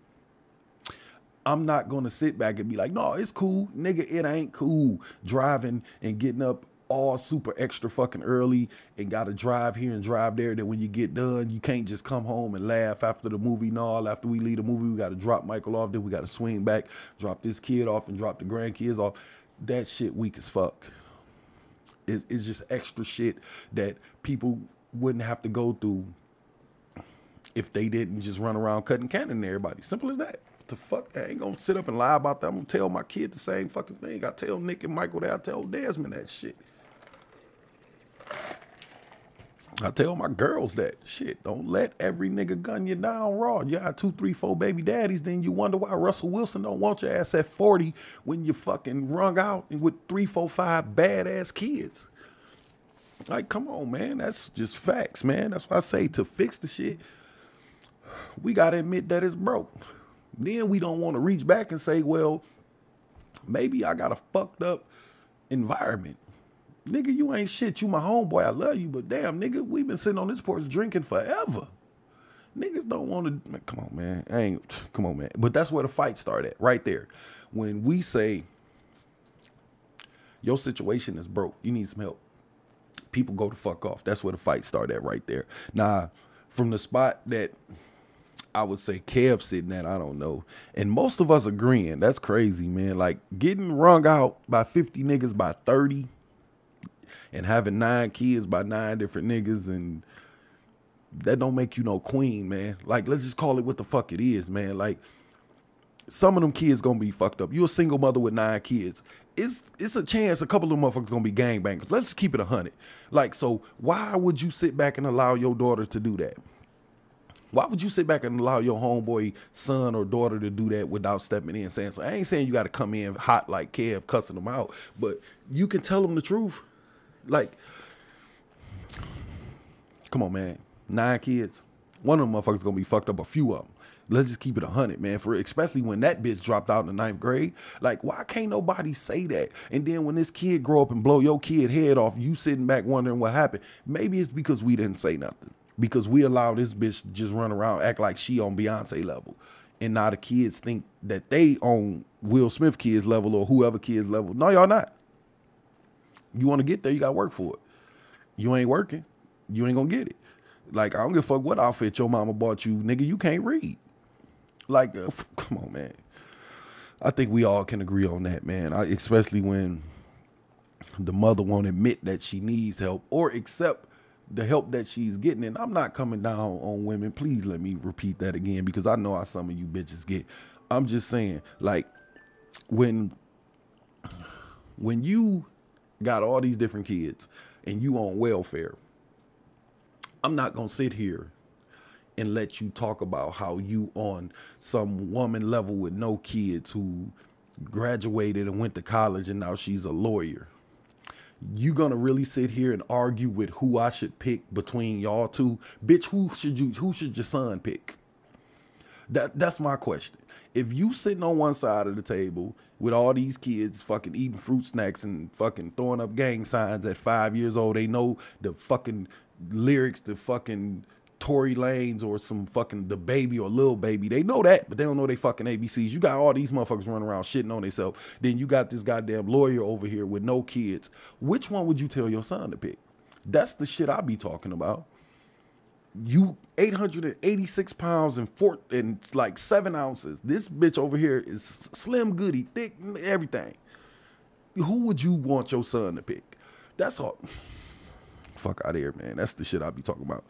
I'm not gonna sit back and be like, no, it's cool, nigga. It ain't cool driving and getting up all super extra fucking early and gotta drive here and drive there. Then when you get done, you can't just come home and laugh after the movie. No, after we leave the movie, we gotta drop Michael off. Then we gotta swing back, drop this kid off, and drop the grandkids off. That shit weak as fuck. It's just extra shit that people wouldn't have to go through if they didn't just run around cutting cannon to everybody. Simple as that the fuck? I ain't gonna sit up and lie about that. I'm gonna tell my kid the same fucking thing. I tell Nick and Michael that. I tell Desmond that shit. I tell my girls that shit. Don't let every nigga gun you down raw. You got two, three, four baby daddies. Then you wonder why Russell Wilson don't want your ass at 40 when you fucking rung out with three, four, five badass kids. Like, come on, man. That's just facts, man. That's why I say to fix the shit, we gotta admit that it's broke. Then we don't want to reach back and say, well, maybe I got a fucked up environment. Nigga, you ain't shit. You my homeboy. I love you, but damn, nigga, we been sitting on this porch drinking forever. Niggas don't want to. Come on, man. I ain't. Come on, man. But that's where the fight started, right there. When we say your situation is broke, you need some help. People go to fuck off. That's where the fight started at, right there. Now, from the spot that I would say Kev sitting at, I don't know. And most of us agreeing. That's crazy, man. Like getting wrung out by 50 niggas by 30 and having nine kids by nine different niggas and that don't make you no queen, man. Like let's just call it what the fuck it is, man. Like some of them kids gonna be fucked up. You a single mother with nine kids. It's it's a chance a couple of motherfuckers gonna be gangbangers. Let's keep it a hundred. Like so, why would you sit back and allow your daughter to do that? Why would you sit back and allow your homeboy son or daughter to do that without stepping in and saying so? I ain't saying you got to come in hot like Kev cussing them out, but you can tell them the truth. Like, come on, man. Nine kids. One of them motherfuckers gonna be fucked up. A few of them. Let's just keep it a hundred, man. For especially when that bitch dropped out in the ninth grade. Like, why can't nobody say that? And then when this kid grow up and blow your kid head off, you sitting back wondering what happened. Maybe it's because we didn't say nothing because we allow this bitch to just run around act like she on Beyonce level, and now the kids think that they on Will Smith kids level or whoever kids level. No, y'all not. You want to get there, you got to work for it. You ain't working, you ain't gonna get it. Like I don't give a fuck what outfit your mama bought you, nigga. You can't read. Like, uh, come on, man. I think we all can agree on that, man. I, especially when the mother won't admit that she needs help or accept the help that she's getting. And I'm not coming down on women. Please let me repeat that again because I know how some of you bitches get. I'm just saying, like, when when you got all these different kids and you on welfare, I'm not gonna sit here and let you talk about how you on some woman level with no kids who graduated and went to college and now she's a lawyer you gonna really sit here and argue with who I should pick between y'all two? Bitch, who should you who should your son pick? That that's my question. If you sitting on one side of the table with all these kids fucking eating fruit snacks and fucking throwing up gang signs at five years old, they know the fucking lyrics, the fucking Tory Lanez or some fucking DaBaby or Lil Baby. They know that, but they don't know they fucking ABCs. You got all these motherfuckers running around shitting on themselves. Then you got this goddamn lawyer over here with no kids. Which one would you tell your son to pick? That's the shit I be talking about. You 886 pounds and four and like seven ounces. This bitch over here is slim goody, thick, everything. Who would you want your son to pick? That's all. Fuck out of here, man. That's the shit I be talking about.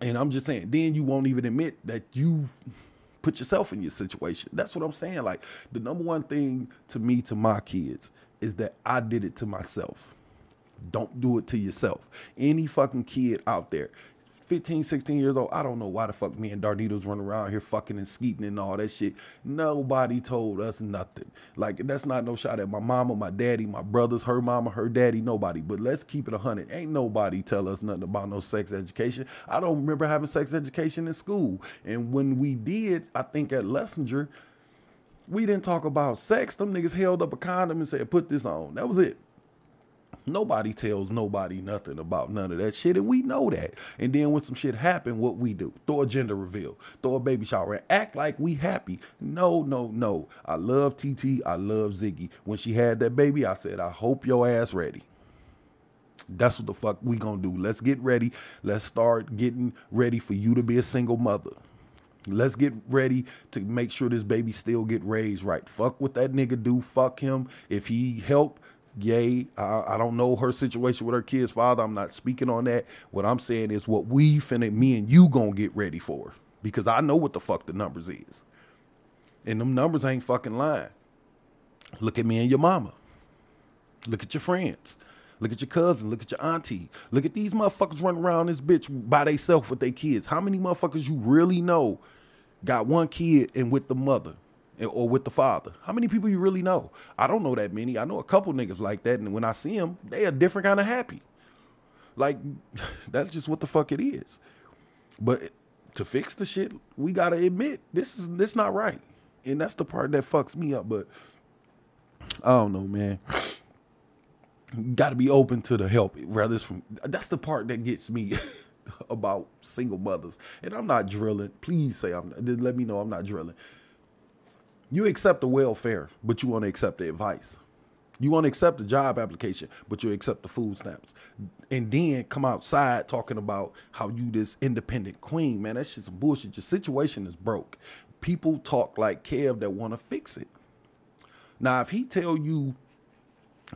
And I'm just saying, then you won't even admit that you put yourself in your situation. That's what I'm saying. Like the number one thing to me, to my kids, is that I did it to myself. Don't do it to yourself. Any fucking kid out there, 15, 16 years old. I don't know why the fuck me and Darnitos run around here fucking and skeeting and all that shit. Nobody told us nothing. Like that's not no shot at my mama, my daddy, my brothers, her mama, her daddy, nobody. But let's keep it a hundred. Ain't nobody tell us nothing about no sex education. I don't remember having sex education in school. And when we did, I think at Lessinger, we didn't talk about sex. Them niggas held up a condom and said, put this on. That was it. Nobody tells nobody nothing about none of that shit, and we know that. And then when some shit happen, what we do? Throw a gender reveal, throw a baby shower, and act like we happy. No, no, no. I love TT. I love Ziggy. When she had that baby, I said, I hope your ass ready. That's what the fuck we gonna do. Let's get ready. Let's start getting ready for you to be a single mother. Let's get ready to make sure this baby still get raised right. Fuck what that nigga do. Fuck him. If he help, yay. I, I don't know her situation with her kid's father. I'm not speaking on that. What I'm saying is what we finna, me and you gonna get ready for. Because I know what the fuck the numbers is. And them numbers ain't fucking lying. Look at me and your mama. Look at your friends. Look at your cousin. Look at your auntie. Look at these motherfuckers running around this bitch by themselves with their kids. How many motherfuckers you really know got one kid and with the mother or with the father? How many people you really know? I don't know that many. I know a couple niggas like that, and when I see them, they a different kind of happy. Like that's just what the fuck it is. But to fix the shit, we gotta admit this is this not right, and that's the part that fucks me up. But I don't know, man got to be open to the help rather it's from that's the part that gets me about single mothers and i'm not drilling please say i'm let me know i'm not drilling you accept the welfare but you want to accept the advice. You want to accept the job application but you accept the food stamps. And then come outside talking about how you this independent queen man that's just bullshit. Your situation is broke. People talk like kev that want to fix it. Now if he tell you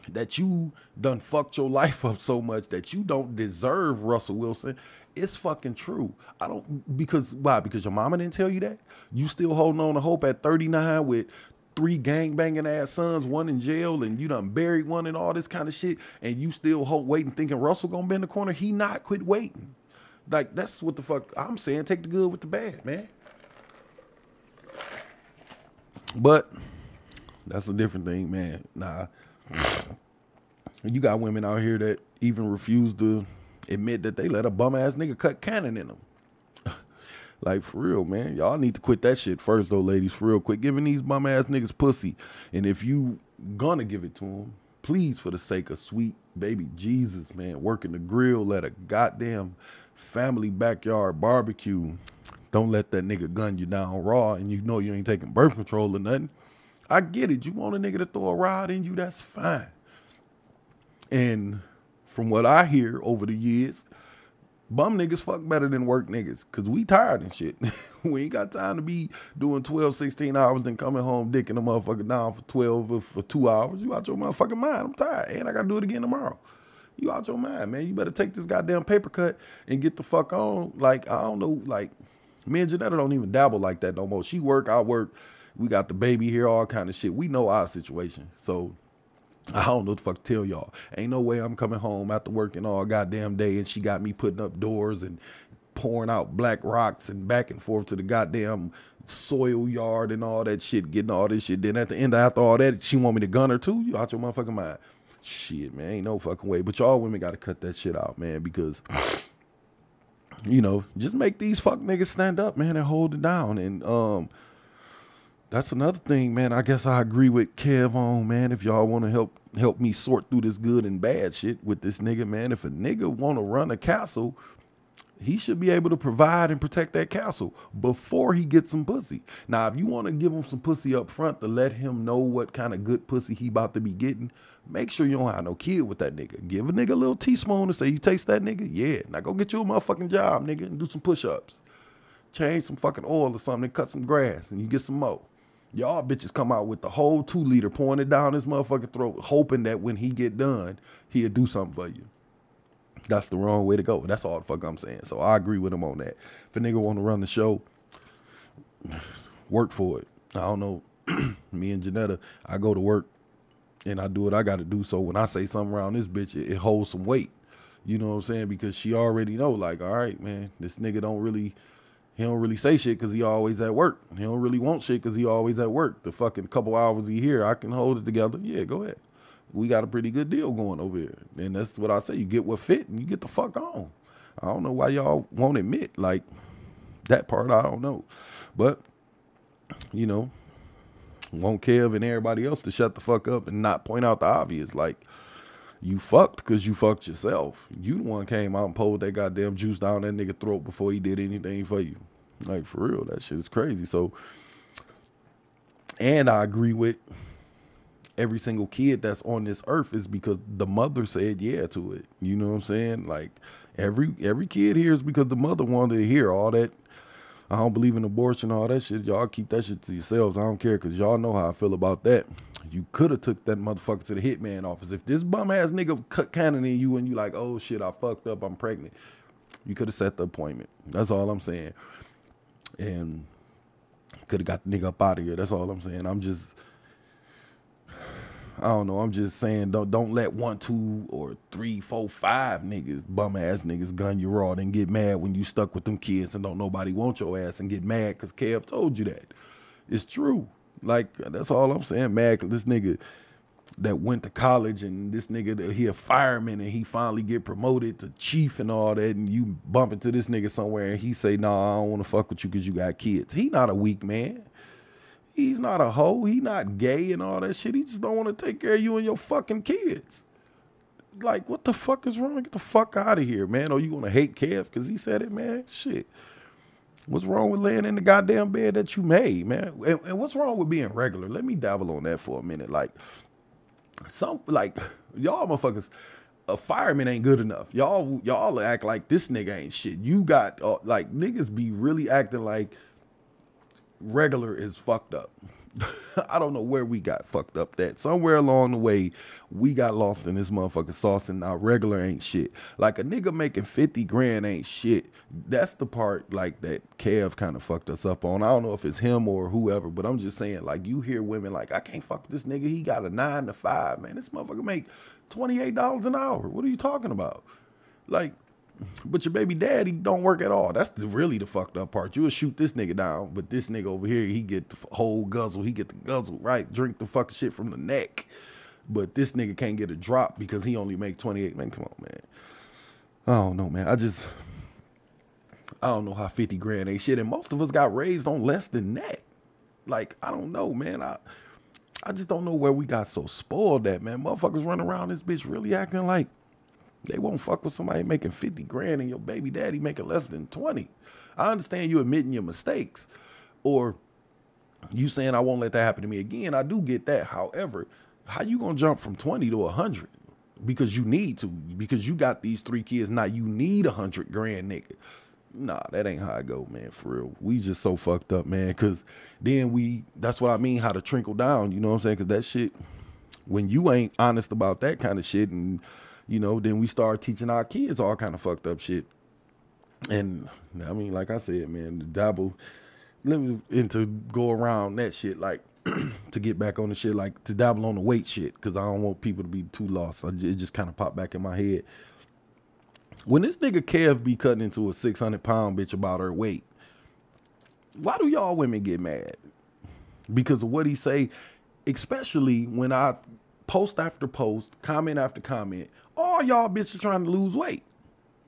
that you done fucked your life up so much that you don't deserve Russell Wilson, it's fucking true. I don't because why? Because your mama didn't tell you that? You still holding on to hope at 39 with three gang banging ass sons, one in jail, and you done buried one and all this kind of shit, and you still hope waiting, thinking Russell gonna be in the corner. He not quit waiting. Like that's what the fuck I'm saying. Take the good with the bad, man. But that's a different thing, man. Nah. You got women out here that even refuse to admit that they let a bum ass nigga cut cannon in them. like for real, man. Y'all need to quit that shit first, though, ladies. For real, quit giving these bum ass niggas pussy. And if you gonna give it to them, please, for the sake of sweet baby Jesus, man, working the grill at a goddamn family backyard barbecue. Don't let that nigga gun you down raw, and you know you ain't taking birth control or nothing. I get it. You want a nigga to throw a rod in you, that's fine. And from what I hear over the years, bum niggas fuck better than work niggas because we tired and shit. we ain't got time to be doing 12, 16 hours, then coming home dicking a motherfucker down for 12 or for two hours. You out your motherfucking mind. I'm tired. And I got to do it again tomorrow. You out your mind, man. You better take this goddamn paper cut and get the fuck on. Like, I don't know, like, me and Janetta don't even dabble like that no more. She work, I work. We got the baby here, all kind of shit. We know our situation. So I don't know the fuck to tell y'all. Ain't no way I'm coming home after working all goddamn day and she got me putting up doors and pouring out black rocks and back and forth to the goddamn soil yard and all that shit, getting all this shit. Then at the end, after all that, she want me to gun her too? You out your motherfucking mind. Shit, man, ain't no fucking way. But y'all women gotta cut that shit out, man, because you know, just make these fuck niggas stand up, man, and hold it down. And um that's another thing, man. I guess I agree with Kev on, man. If y'all want to help help me sort through this good and bad shit with this nigga, man. If a nigga want to run a castle, he should be able to provide and protect that castle before he gets some pussy. Now, if you want to give him some pussy up front to let him know what kind of good pussy he about to be getting, make sure you don't have no kid with that nigga. Give a nigga a little teaspoon and say, you taste that nigga? Yeah. Now go get you a motherfucking job, nigga, and do some push-ups. Change some fucking oil or something and cut some grass and you get some more. Y'all bitches come out with the whole two liter, pouring it down his motherfucking throat, hoping that when he get done, he'll do something for you. That's the wrong way to go. That's all the fuck I'm saying. So I agree with him on that. If a nigga want to run the show, work for it. I don't know. Me and Janetta, I go to work and I do what I got to do. So when I say something around this bitch, it, it holds some weight. You know what I'm saying? Because she already know, like, all right, man, this nigga don't really, he don't really say shit because he always at work. He don't really want shit because he always at work. The fucking couple hours he here, I can hold it together. Yeah, go ahead. We got a pretty good deal going over here, and that's what I say. You get what fit, and you get the fuck on. I don't know why y'all won't admit like that part. I don't know, but you know, want Kev and everybody else to shut the fuck up and not point out the obvious. Like you fucked because you fucked yourself. You the one came out and pulled that goddamn juice down that nigga throat before he did anything for you. Like for real, that shit is crazy. So, and I agree with every single kid that's on this earth is because the mother said yeah to it. You know what I'm saying? Like every every kid here is because the mother wanted to hear all that. I don't believe in abortion, all that shit. Y'all keep that shit to yourselves. I don't care because y'all know how I feel about that. You could have took that motherfucker to the hitman office. If this bum ass nigga cut cannon in you and you like, oh shit, I fucked up, I'm pregnant. You could have set the appointment. That's all I'm saying. And could have got the nigga up out of here. That's all I'm saying. I'm just I don't know. I'm just saying, don't don't let one, two, or three, four, five niggas, bum ass niggas, gun you raw and get mad when you stuck with them kids and don't nobody want your ass and get mad because Kev told you that. It's true. Like that's all I'm saying. Cause this nigga that went to college and this nigga that he a fireman and he finally get promoted to chief and all that and you bump into this nigga somewhere and he say, "Nah, I don't want to fuck with you because you got kids." He not a weak man. He's not a hoe. He not gay and all that shit. He just don't want to take care of you and your fucking kids. Like, what the fuck is wrong? Get the fuck out of here, man. Or you gonna hate Kev because he said it, man? Shit. What's wrong with laying in the goddamn bed that you made, man? And, and what's wrong with being regular? Let me dabble on that for a minute. Like, some like y'all motherfuckers a fireman ain't good enough. Y'all y'all act like this nigga ain't shit. You got uh, like niggas be really acting like regular is fucked up. I don't know where we got fucked up that. Somewhere along the way, we got lost in this motherfucking sauce and now regular ain't shit. Like a nigga making 50 grand ain't shit. That's the part like that Kev kind of fucked us up on. I don't know if it's him or whoever, but I'm just saying, like, you hear women like, I can't fuck this nigga. He got a nine to five, man. This motherfucker make $28 an hour. What are you talking about? Like, but your baby daddy don't work at all. That's the, really the fucked up part. You'll shoot this nigga down, but this nigga over here, he get the whole guzzle. He get the guzzle, right? Drink the fucking shit from the neck. But this nigga can't get a drop because he only make 28. Man, come on, man. I don't know, man. I just, I don't know how 50 grand ain't shit. And most of us got raised on less than that. Like, I don't know, man. I, I just don't know where we got so spoiled that, man. Motherfuckers running around this bitch really acting like they won't fuck with somebody making 50 grand and your baby daddy making less than 20. I understand you admitting your mistakes or you saying I won't let that happen to me again. I do get that. However, how you gonna jump from 20 to 100? Because you need to, because you got these three kids. Now you need a hundred grand, nigga. Nah, that ain't how I go, man. For real, we just so fucked up, man. Cause then we, that's what I mean, how to trickle down. You know what I'm saying? Cause that shit, when you ain't honest about that kind of shit and you know, then we start teaching our kids all kind of fucked up shit. And I mean, like I said, man, the dabble, let me into go around that shit, like to get back on the shit, like to dabble on the weight shit, because I don't want people to be too lost. I, it just kind of popped back in my head. When this nigga Kev be cutting into a 600 pound bitch about her weight, why do y'all women get mad? Because of what he say, especially when I post after post, comment after comment, all y'all bitches trying to lose weight.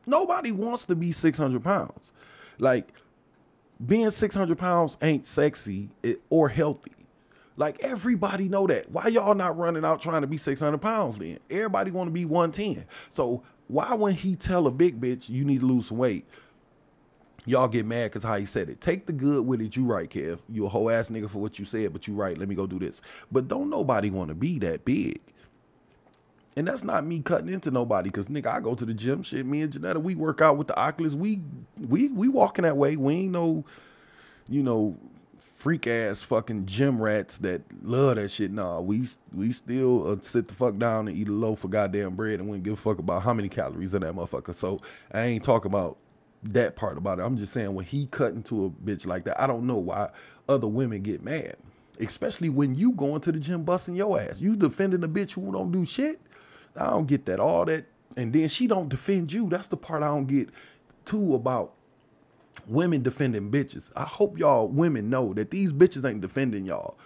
Nobody wants to be 600 pounds. Like, being 600 pounds ain't sexy or healthy. Like, everybody know that. Why y'all not running out trying to be 600 pounds then? Everybody want to be 110. So, why when he tell a big bitch you need to lose weight, y'all get mad because how he said it. Take the good with it. You right, Kev. You a whole ass nigga for what you said, but you right. Let me go do this. But don't nobody want to be that big. And that's not me cutting into nobody, cause nigga, I go to the gym. Shit, me and Janetta, we work out with the Oculus. We we we walking that way. We ain't no, you know, freak ass fucking gym rats that love that shit. Nah, we we still uh, sit the fuck down and eat a loaf of goddamn bread and we don't give a fuck about how many calories in that motherfucker. So I ain't talking about that part about it. I'm just saying when he cut into a bitch like that, I don't know why other women get mad. Especially when you going to the gym busting your ass. You defending a bitch who don't do shit. I don't get that. All that And then she don't defend you. That's the part I don't get too about women defending bitches. I hope y'all women know that these bitches ain't defending y'all.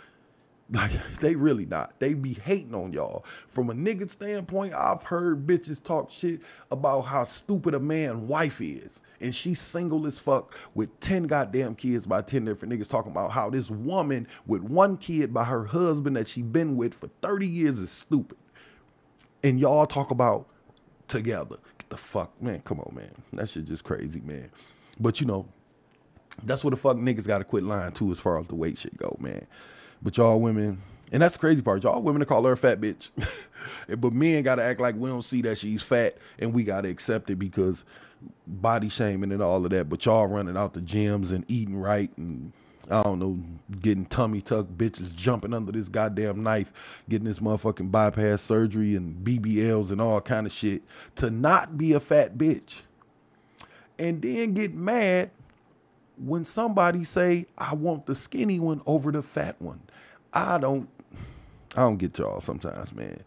Like they really not. They be hating on y'all. From a nigga standpoint, I've heard bitches talk shit about how stupid a man wife is. And she's single as fuck with 10 goddamn kids by 10 different niggas talking about how this woman with one kid by her husband that she been with for 30 years is stupid. And y'all talk about together. Get the fuck, man. Come on, man. That shit just crazy, man. But you know, that's what the fuck niggas gotta quit lying too as far as the weight shit go, man. But y'all women, and that's the crazy part. Y'all women to call her a fat bitch. but men gotta act like we don't see that she's fat and we gotta accept it because body shaming and all of that. But y'all running out the gyms and eating right and I don't know, getting tummy tuck bitches jumping under this goddamn knife, getting this motherfucking bypass surgery and BBLs and all kind of shit to not be a fat bitch. And then get mad when somebody say, I want the skinny one over the fat one. I don't I don't get y'all sometimes, man.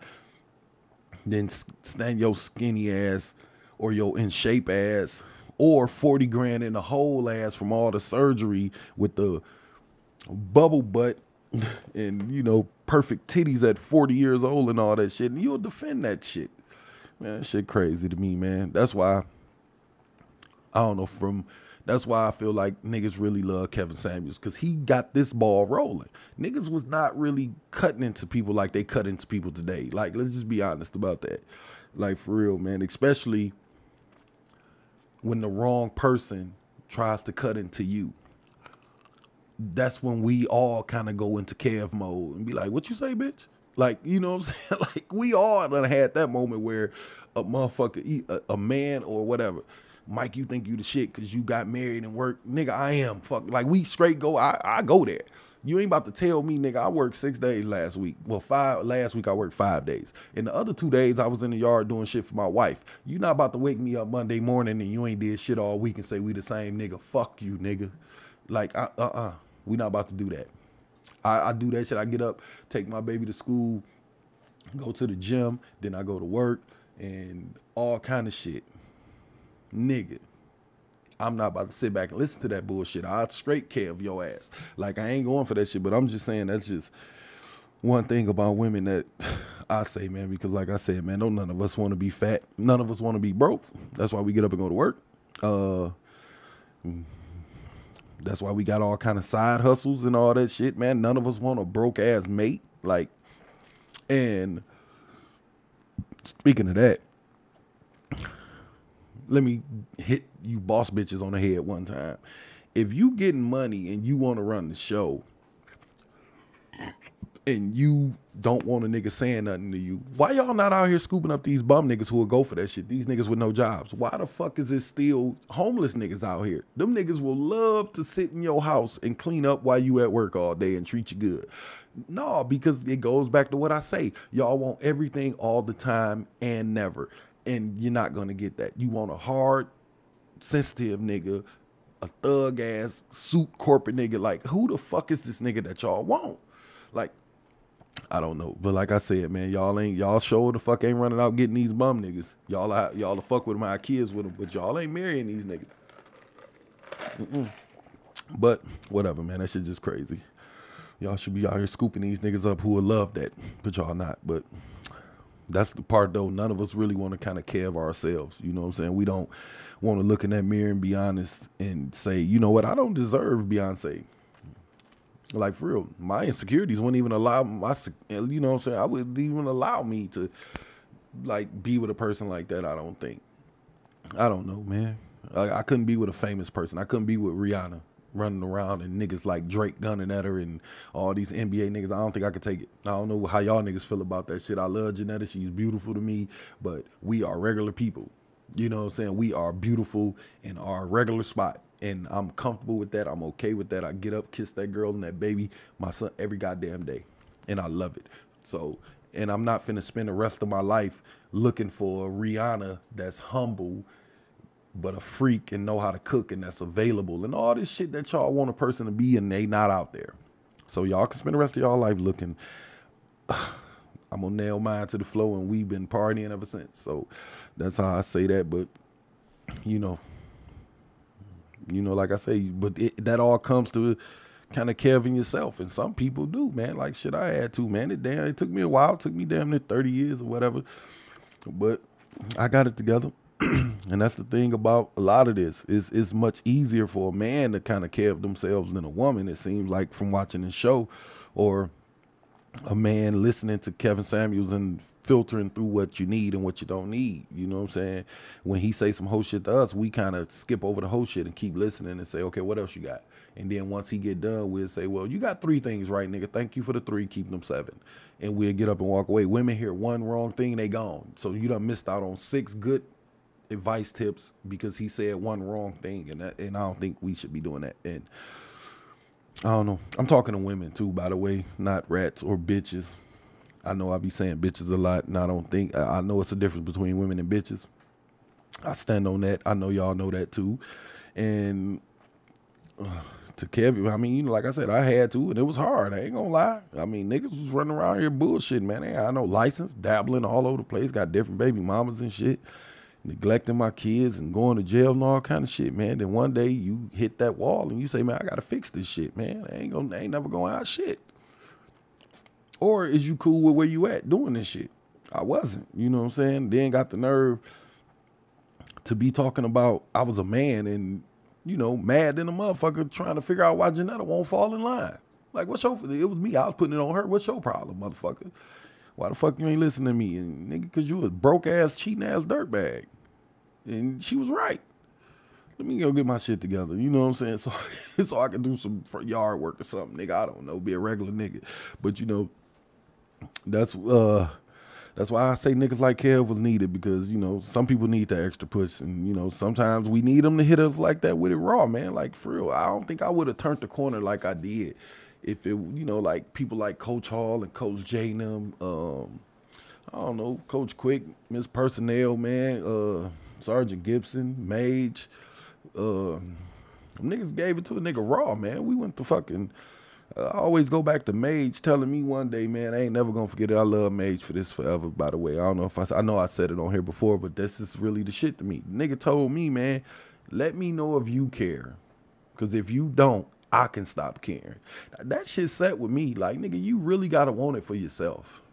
Then stand your skinny ass or your in shape ass or 40 grand in the whole ass from all the surgery with the bubble butt and you know perfect titties at 40 years old and all that shit. And you'll defend that shit. Man that shit crazy to me man. That's why i don't know from that's why I feel like niggas really love Kevin Samuels because he got this ball rolling. Niggas was not really cutting into people like they cut into people today. Like, let's just be honest about that. Like, for real, man. Especially when the wrong person tries to cut into you. That's when we all kind of go into Kev mode and be like, what you say, bitch? Like, you know what I'm saying? like, we all done had that moment where a motherfucker, a, a man or whatever, Mike, you think you the shit because you got married and work. Nigga, I am. Fuck. Like we straight go. I, I go there. You ain't about to tell me, nigga, I worked six days last week. Well, five last week I worked five days. And the other two days I was in the yard doing shit for my wife. You not about to wake me up Monday morning and you ain't did shit all week and say we the same nigga. Fuck you, nigga. Like, uh uh uh. We not about to do that. I, I do that shit. I get up, take my baby to school, go to the gym, then I go to work and all kind of shit nigga. I'm not about to sit back and listen to that bullshit. I'll straight care of your ass. Like I ain't going for that shit, but I'm just saying that's just one thing about women that I say, man, because like I said, man, don't none of us want to be fat. None of us want to be broke. That's why we get up and go to work. Uh that's why we got all kind of side hustles and all that shit, man. None of us want a broke ass mate. Like, and speaking of that, let me hit you boss bitches on the head one time. If you getting money and you want to run the show and you don't want a nigga saying nothing to you, why y'all not out here scooping up these bum niggas who will go for that shit? These niggas with no jobs. Why the fuck is it still homeless niggas out here? Them niggas will love to sit in your house and clean up while you at work all day and treat you good. No, because it goes back to what I say. Y'all want everything all the time and never and you're not gonna get that. You want a hard, sensitive nigga, a thug ass suit corporate nigga. Like, who the fuck is this nigga that y'all want? Like, I don't know, but like I said, man, y'all ain't y'all sure the fuck ain't running out getting these bum niggas. Y'all y'all the fuck with our kids with them, but y'all ain't marrying these niggas. Mm-mm. But whatever, man, that shit just crazy. Y'all should be out here scooping these niggas up who would love that, but y'all not. But that's the part though. None of us really want to kind of care of ourselves. You know what I'm saying? We don't want to look in that mirror and be honest and say, you know what, I don't deserve Beyonce. Like for real, my insecurities wouldn't even allow my, you know what I'm saying? I wouldn't even allow me to like be with a person like that. I don't think. I don't know, man. I, I couldn't be with a famous person. I couldn't be with Rihanna running around and niggas like Drake gunning at her and all these NBA niggas. I don't think I could take it. I don't know how y'all niggas feel about that shit. I love Janetta. She's beautiful to me, but we are regular people. You know what I'm saying? We are beautiful in our regular spot. And I'm comfortable with that. I'm okay with that. I get up, kiss that girl and that baby, my son, every goddamn day. And I love it. So, and I'm not finna spend the rest of my life looking for a Rihanna that's humble but a freak and know how to cook and that's available and all this shit that y'all want a person to be and they not out there. So y'all can spend the rest of y'all life looking. I'm gonna nail mine to the flow, and we've been partying ever since. So that's how I say that. But you know, you know, like I say, but it, that all comes to kind of Kevin yourself, and some people do, man. Like shit, I had to, man. It damn, it took me a while, it took me damn near thirty years or whatever, but I got it together. and that's the thing about a lot of this is it's much easier for a man to kind of care of themselves than a woman. It seems like from watching the show, or a man listening to Kevin Samuels and filtering through what you need and what you don't need. You know what I'm saying? When he say some whole shit to us, we kind of skip over the whole shit and keep listening and say, okay, what else you got? And then once he get done, we'll say, well, you got three things right, nigga. Thank you for the three. Keep them seven. And we'll get up and walk away. Women hear one wrong thing, they gone. So you done missed out on six good advice tips because he said one wrong thing. And that, and I don't think we should be doing that. And I don't know. I'm talking to women too, by the way, not rats or bitches. I know I be saying bitches a lot, and I don't think I know it's a difference between women and bitches. I stand on that. I know y'all know that too. And uh, to Kevin, I mean, you know, like I said, I had to, and it was hard. I ain't gonna lie. I mean, niggas was running around here bullshitting, man. They I know license, dabbling all over the place, got different baby mamas and shit neglecting my kids and going to jail and all kind of shit, man. Then one day you hit that wall and you say, man, I gotta fix this shit, man. I ain't gonna, I ain't never going out shit. Or is you cool with where you at doing this shit? I wasn't, you know what I'm saying? Then got the nerve to be talking about I was a man and, you know, mad than a motherfucker trying to figure out why Janetta won't fall in line. Like, what's your, it was me, I was putting it on her. What's your problem, motherfucker? Why the fuck you ain't listening to me? And nigga, cause you a broke ass, cheating ass dirtbag. And she was right. Let me go get my shit together. You know what I'm saying? So, so I can do some yard work or something, nigga. I don't know, be a regular nigga. But you know, that's uh that's why I say niggas like Kev was needed because you know some people need that extra push, and you know sometimes we need them to hit us like that with it raw, man. Like for real, I don't think I would have turned the corner like I did if it, you know, like people like Coach Hall and Coach J um, I don't know, Coach Quick, Miss Personnel, man, uh, Sergeant Gibson, Mage, uh, niggas gave it to a nigga raw, man. We went to fucking. Uh, I always go back to Mage telling me one day, man, I ain't never gonna forget it. I love Mage for this forever. By the way, I don't know if I, I know I said it on here before, but this is really the shit to me. nigga told me, man, let me know if you care, because if you don't, I can stop caring. That shit set with me. Like, nigga, you really gotta want it for yourself.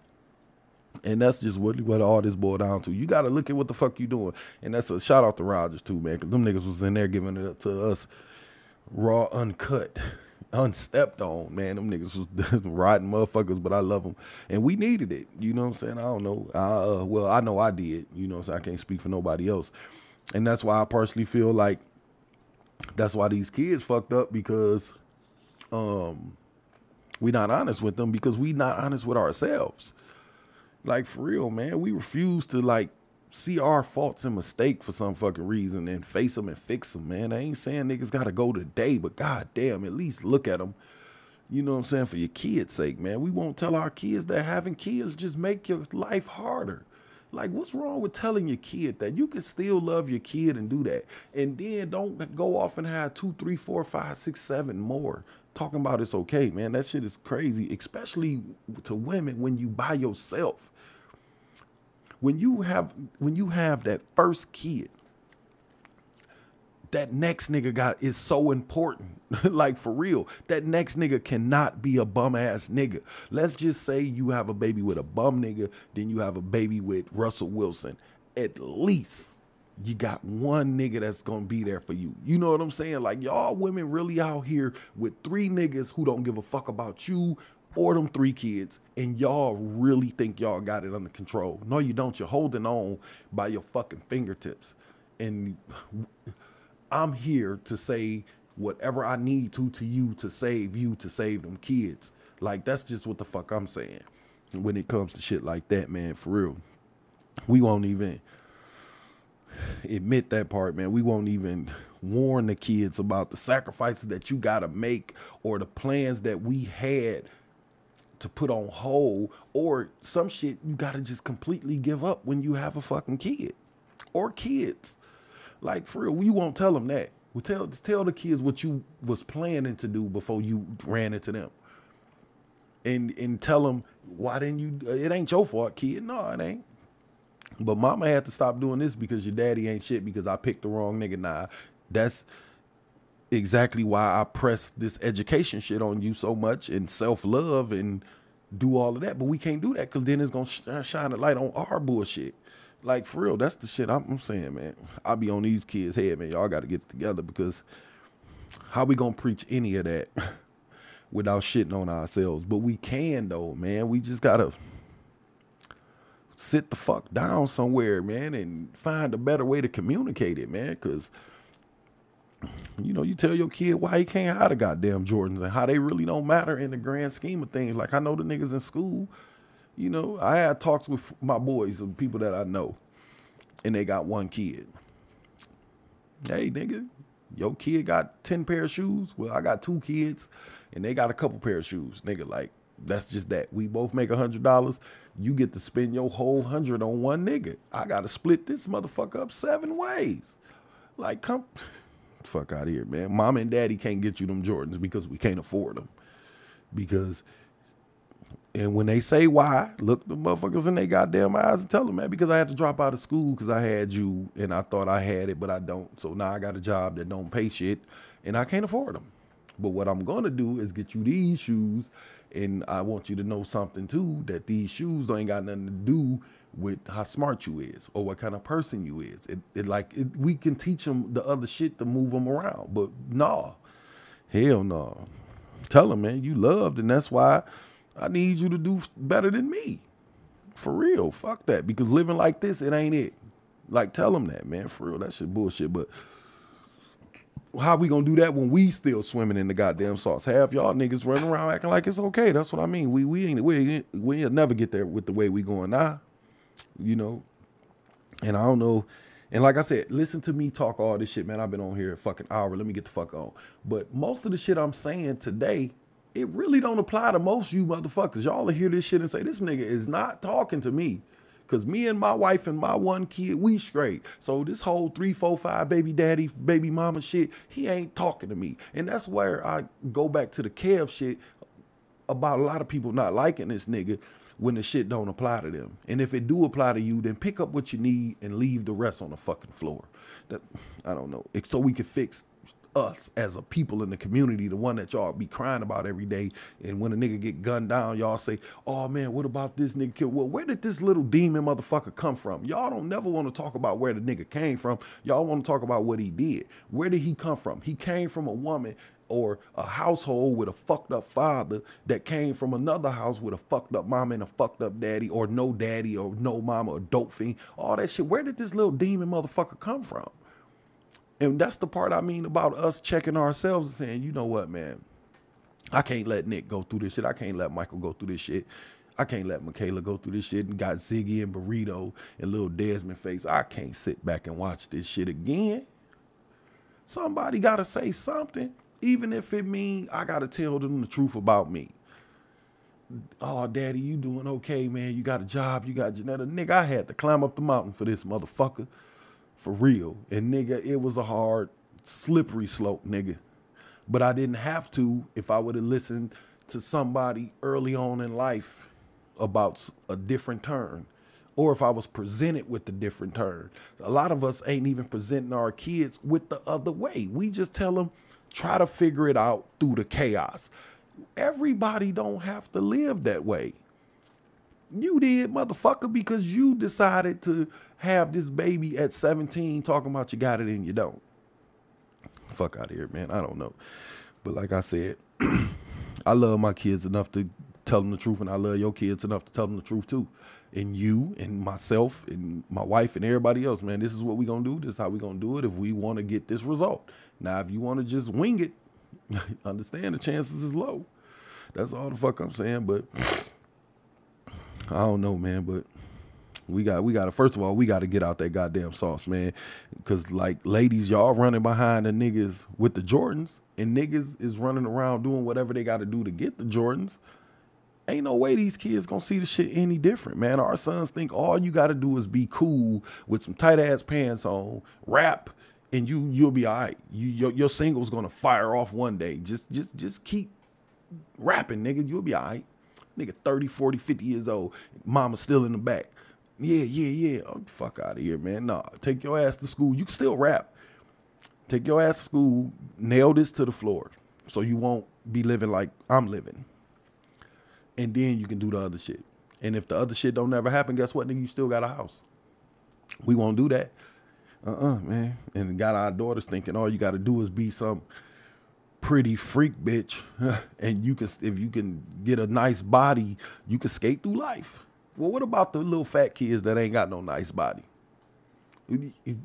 And that's just what what all this boiled down to. You gotta look at what the fuck you doing. And that's a shout out to Rogers too, man. Cause them niggas was in there giving it up to us raw, uncut, unstepped on, man. Them niggas was riding motherfuckers, but I love them. And we needed it. You know what I'm saying? I don't know. Uh, well, I know I did. You know, so I can't speak for nobody else. And that's why I personally feel like that's why these kids fucked up because um we not honest with them because we not honest with ourselves. Like for real, man, we refuse to like see our faults and mistake for some fucking reason and face them and fix them, man. I ain't saying niggas gotta go today, but god damn, at least look at them. You know what I'm saying? For your kids' sake, man. We won't tell our kids that having kids just make your life harder. Like, what's wrong with telling your kid that you can still love your kid and do that? And then don't go off and have two, three, four, five, six, seven more talking about it's okay, man. That shit is crazy, especially to women when you by yourself. When you have when you have that first kid, that next nigga got is so important. like for real. That next nigga cannot be a bum ass nigga. Let's just say you have a baby with a bum nigga, then you have a baby with Russell Wilson. At least you got one nigga that's gonna be there for you. You know what I'm saying? Like y'all women really out here with three niggas who don't give a fuck about you or them three kids, and y'all really think y'all got it under control. No, you don't. You're holding on by your fucking fingertips. And I'm here to say whatever I need to to you to save you to save them kids. Like that's just what the fuck I'm saying when it comes to shit like that, man. For real, we won't even admit that part, man. We won't even warn the kids about the sacrifices that you got to make or the plans that we had to put on hold or some shit you got to just completely give up when you have a fucking kid or kids. Like for real, you won't tell them that. Well, tell tell the kids what you was planning to do before you ran into them, and and tell them why didn't you? Uh, it ain't your fault, kid. No, it ain't. But mama had to stop doing this because your daddy ain't shit because I picked the wrong nigga. Nah, that's exactly why I press this education shit on you so much and self love and do all of that. But we can't do that because then it's gonna sh- shine a light on our bullshit. Like for real, that's the shit I'm, I'm saying, man. I be on these kids' head, man. Y'all got to get together because how we gonna preach any of that without shitting on ourselves? But we can though, man. We just gotta sit the fuck down somewhere, man, and find a better way to communicate it, man. Cause you know, you tell your kid why he can't have the goddamn Jordans and how they really don't matter in the grand scheme of things. Like I know the niggas in school, you know, I had talks with my boys, the people that I know, and they got one kid. Hey, nigga, your kid got 10 pair of shoes. Well, I got two kids and they got a couple pair of shoes. Nigga, like, that's just that. We both make a hundred dollars. You get to spend your whole hundred on one nigga. I gotta split this motherfucker up seven ways. Like, come fuck out of here, man. Mom and daddy can't get you them Jordans because we can't afford them. Because and when they say why, look the motherfuckers in their goddamn eyes and tell them, man, because I had to drop out of school because I had you and I thought I had it, but I don't. So now I got a job that don't pay shit and I can't afford them. But what I'm gonna do is get you these shoes, and I want you to know something too that these shoes ain't got nothing to do with how smart you is or what kind of person you is. It, it like it, we can teach them the other shit to move them around, but nah, hell no. Nah. Tell them, man, you loved, and that's why I need you to do better than me. For real, fuck that. Because living like this, it ain't it. Like, tell them that, man. For real, that shit bullshit. But how we gonna do that when we still swimming in the goddamn sauce? Half y'all niggas running around acting like it's okay. That's what I mean. We we ain't we we'll never get there with the way we going now. You know. And I don't know. And like I said, listen to me talk all this shit, man. I've been on here a fucking hour. Let me get the fuck on. But most of the shit I'm saying today, it really don't apply to most you motherfuckers. Y'all will hear this shit and say, this nigga is not talking to me. Cause me and my wife and my one kid, we straight. So this whole three, four, five baby daddy, baby mama shit, he ain't talking to me. And that's where I go back to the Kev shit about a lot of people not liking this nigga when the shit don't apply to them. And if it do apply to you, then pick up what you need and leave the rest on the fucking floor. That I don't know. So we can fix us as a people in the community, the one that y'all be crying about every day. And when a nigga get gunned down, y'all say, "Oh man, what about this nigga killed?" Well, where did this little demon motherfucker come from? Y'all don't never want to talk about where the nigga came from. Y'all want to talk about what he did. Where did he come from? He came from a woman or a household with a fucked up father that came from another house with a fucked up mama and a fucked up daddy, or no daddy, or no mama, or dope fiend, all that shit. Where did this little demon motherfucker come from? And that's the part I mean about us checking ourselves and saying, you know what, man, I can't let Nick go through this shit. I can't let Michael go through this shit. I can't let Michaela go through this shit and got Ziggy and Burrito and little Desmond face. I can't sit back and watch this shit again. Somebody gotta say something, even if it mean I gotta tell them the truth about me. Oh, daddy, you doing okay, man? You got a job, you got Janetta. Nigga, I had to climb up the mountain for this motherfucker for real. And nigga, it was a hard, slippery slope, nigga. But I didn't have to if I would have listened to somebody early on in life about a different turn or if I was presented with a different turn. A lot of us ain't even presenting our kids with the other way. We just tell them, try to figure it out through the chaos. Everybody don't have to live that way. You did, motherfucker, because you decided to have this baby at 17 talking about you got it and you don't. Fuck out of here, man. I don't know. But like I said, I love my kids enough to tell them the truth, and I love your kids enough to tell them the truth too. And you and myself and my wife and everybody else, man, this is what we're gonna do. This is how we're gonna do it if we want to get this result. Now, if you want to just wing it, understand the chances is low. That's all the fuck I'm saying. But I don't know, man, but we got we got to first of all we got to get out that goddamn sauce, man, because like ladies, y'all running behind the niggas with the Jordans, and niggas is running around doing whatever they got to do to get the Jordans. Ain't no way these kids gonna see the shit any different, man. Our sons think all you got to do is be cool with some tight ass pants on, rap, and you you'll be all right. You your, your single's gonna fire off one day. Just just just keep rapping, nigga. You'll be all right. Nigga 30, 40, 50 years old. Mama still in the back. Yeah, yeah, yeah. Oh, fuck out of here, man. Nah, take your ass to school. You can still rap. Take your ass to school, nail this to the floor. So you won't be living like I'm living. And then you can do the other shit. And if the other shit don't never happen, guess what, nigga? You still got a house. We won't do that. Uh-uh, man. And got our daughters thinking all you gotta do is be some pretty freak bitch. and you can if you can get a nice body, you can skate through life. Well, what about the little fat kids that ain't got no nice body?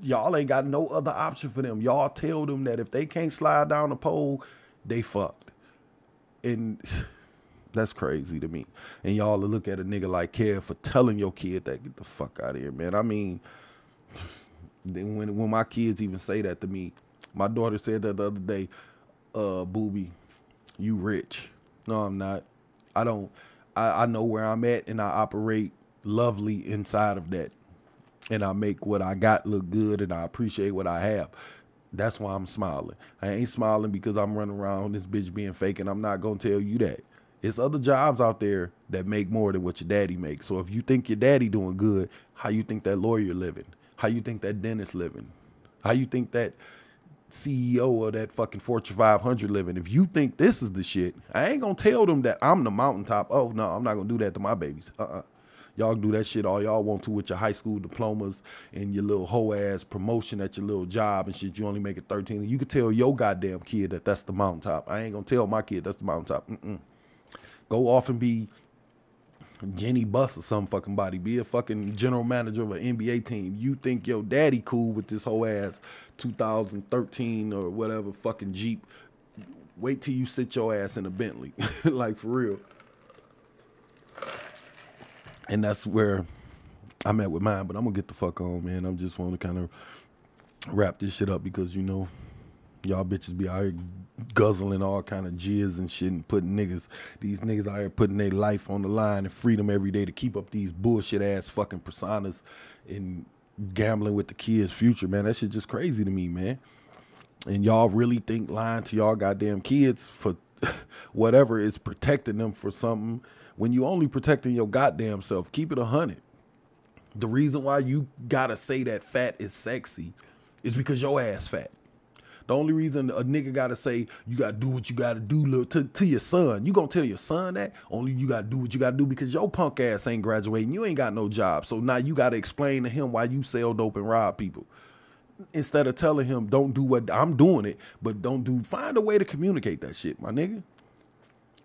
Y'all ain't got no other option for them. Y'all tell them that if they can't slide down the pole, they fucked. And that's crazy to me. And y'all look at a nigga like Kev for telling your kid that get the fuck out of here, man. I mean, then when when my kids even say that to me, my daughter said that the other day, uh, booby, you rich. No, I'm not. I don't I, I know where I'm at and I operate lovely inside of that. And I make what I got look good and I appreciate what I have. That's why I'm smiling. I ain't smiling because I'm running around this bitch being fake and I'm not gonna tell you that. It's other jobs out there that make more than what your daddy makes. So if you think your daddy doing good, how you think that lawyer living? How you think that dentist living? How you think that CEO of that fucking Fortune 500 living. If you think this is the shit, I ain't gonna tell them that I'm the mountaintop. Oh no, I'm not gonna do that to my babies. Uh-uh. Y'all do that shit all y'all want to with your high school diplomas and your little hoe ass promotion at your little job and shit. You only make it 13. You can tell your goddamn kid that that's the mountaintop. I ain't gonna tell my kid that's the mountaintop. Mm-mm. Go off and be Jeanie Buss or some fucking body. Be a fucking general manager of an NBA team. You think your daddy cool with this whole ass 2013 or whatever fucking Jeep. Wait till you sit your ass in a Bentley. like for real. And that's where I'm at with mine, but I'm gonna get the fuck on, man. I'm just want to kind of wrap this shit up because you know Y'all bitches be out here guzzling all kind of jizz and shit and putting niggas, these niggas out here putting their life on the line and freedom every day to keep up these bullshit ass fucking personas and gambling with the kids' future, man. That shit just crazy to me, man. And y'all really think lying to y'all goddamn kids for whatever is protecting them for something when you only protecting your goddamn self. Keep it a hundred. The reason why you gotta say that fat is sexy is because your ass fat. The only reason a nigga gotta say you gotta do what you gotta do to, to your son, you gonna tell your son that? Only you gotta do what you gotta do because your punk ass ain't graduating. You ain't got no job. So now you gotta explain to him why you sell dope and rob people. Instead of telling him, don't do what I'm doing it, but don't do find a way to communicate that shit, my nigga.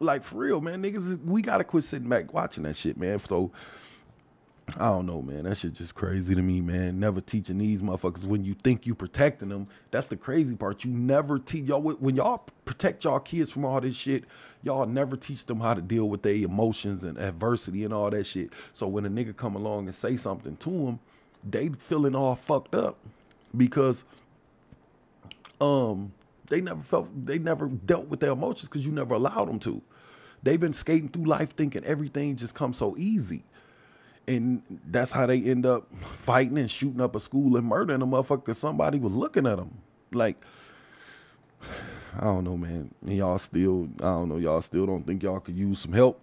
Like for real, man. Niggas, we gotta quit sitting back watching that shit, man. So I don't know, man. That shit just crazy to me, man. Never teaching these motherfuckers when you think you protecting them. That's the crazy part. You never teach y'all when y'all protect y'all kids from all this shit. Y'all never teach them how to deal with their emotions and adversity and all that shit. So when a nigga come along and say something to them, they feeling all fucked up because um they never felt they never dealt with their emotions because you never allowed them to. They've been skating through life thinking everything just comes so easy and that's how they end up fighting and shooting up a school and murdering a motherfucker because somebody was looking at them. Like, I don't know, man. And y'all still, I don't know, y'all still don't think y'all could use some help,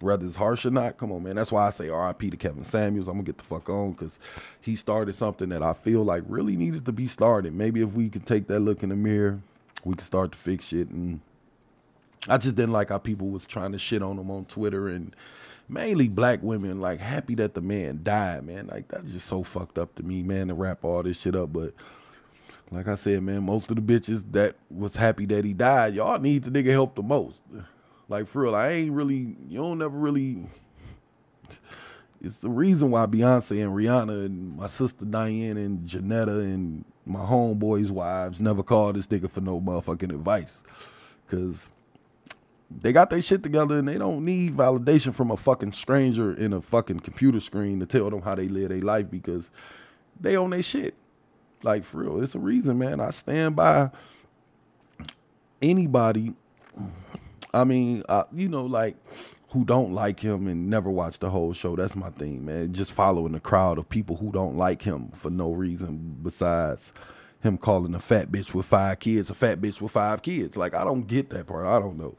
whether it's harsh or not. Come on, man. That's why I say RIP to Kevin Samuels. I'm gonna get the fuck on because he started something that I feel like really needed to be started. Maybe if we could take that look in the mirror, we could start to fix shit. And I just didn't like how people was trying to shit on him on Twitter and mainly black women like happy that the man died, man. Like that's just so fucked up to me, man, to wrap all this shit up. But like I said, man, most of the bitches that was happy that he died, y'all need the nigga help the most. Like for real, I ain't really, you don't never really. It's the reason why Beyonce and Rihanna and my sister Diane and Janetta and my homeboys' wives never called this nigga for no motherfucking advice. Cause they got their shit together and they don't need validation from a fucking stranger in a fucking computer screen to tell them how they live their life because they own their shit. Like for real, it's a reason, man. I stand by anybody. I mean, you know, like who don't like him and never watch the whole show. That's my thing, man. Just following the crowd of people who don't like him for no reason besides him calling a fat bitch with five kids a fat bitch with five kids. Like I don't get that part. I don't know.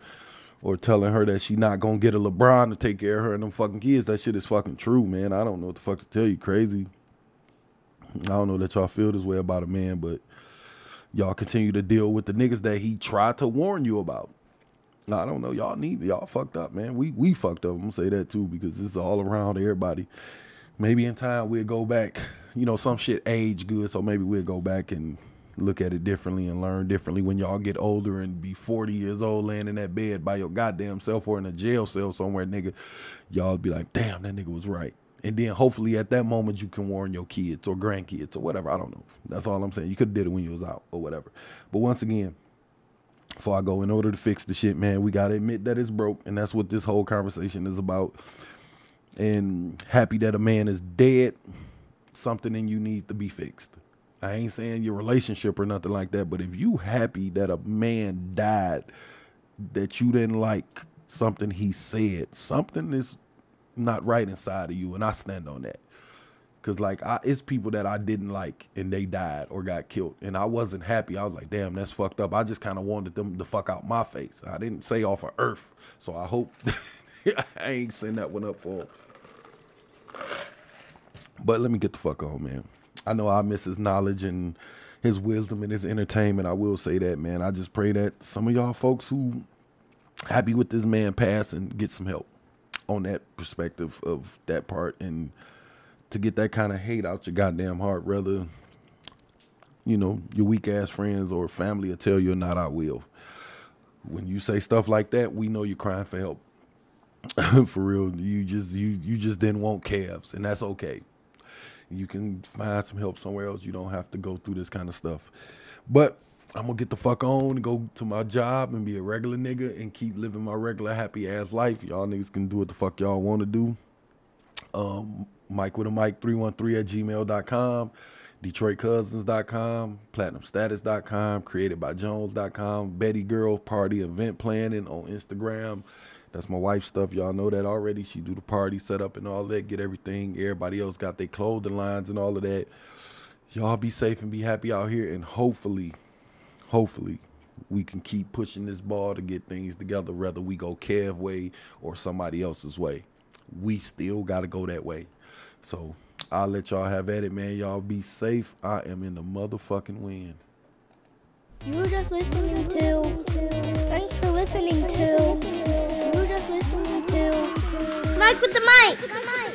Or telling her that she not gonna get a LeBron to take care of her and them fucking kids. That shit is fucking true, man. I don't know what the fuck to tell you. Crazy. I don't know that y'all feel this way about a man, but y'all continue to deal with the niggas that he tried to warn you about. I don't know. Y'all need y'all fucked up, man. We we fucked up. I'm gonna say that too because this is all around everybody. Maybe in time we'll go back. You know, some shit age good, so maybe we'll go back and look at it differently and learn differently when y'all get older and be 40 years old laying in that bed by your goddamn self or in a jail cell somewhere, nigga. Y'all be like, damn, that nigga was right. And then hopefully at that moment you can warn your kids or grandkids or whatever. I don't know. That's all I'm saying. You could have did it when you was out or whatever. But once again, before I go, in order to fix the shit, man, we gotta admit that it's broke, and that's what this whole conversation is about. And happy that a man is dead, something in you needs to be fixed. I ain't saying your relationship or nothing like that, but if you happy that a man died that you didn't like something he said, something is not right inside of you, and I stand on that. Cause like I, it's people that I didn't like and they died or got killed, and I wasn't happy. I was like, damn, that's fucked up. I just kind of wanted them to fuck out my face. I didn't say off of Earth, so I hope I ain't send that one up for. Him. But let me get the fuck on, man. I know I miss his knowledge and his wisdom and his entertainment. I will say that, man. I just pray that some of y'all folks who happy with this man pass and get some help on that perspective of that part and to get that kind of hate out your goddamn heart, whether you know your weak ass friends or family will tell you or not. I will. When you say stuff like that, we know you're crying for help. for real, you just you you just didn't want calves, and that's okay. You can find some help somewhere else. You don't have to go through this kind of stuff. But I'm gonna get the fuck on and go to my job and be a regular nigga and keep living my regular happy ass life. Y'all niggas can do what the fuck y'all want to do. Um, Mike with a Mike 313 at gmail.com, DetroitCousins.com, PlatinumStatus.com, CreatedByJones.com, Betty Girl Party Event Planning on Instagram. That's my wife's stuff. Y'all know that already. She do the party setup and all that, get everything. Everybody else got their clothing lines and all of that. Y'all be safe and be happy out here. And hopefully, hopefully, we can keep pushing this ball to get things together, whether we go Kev way or somebody else's way. We still got to go that way. So I'll let y'all have at it, man. Y'all be safe. I am in the motherfucking wind. You were just listening to. Thanks for listening to. Mike with the mic.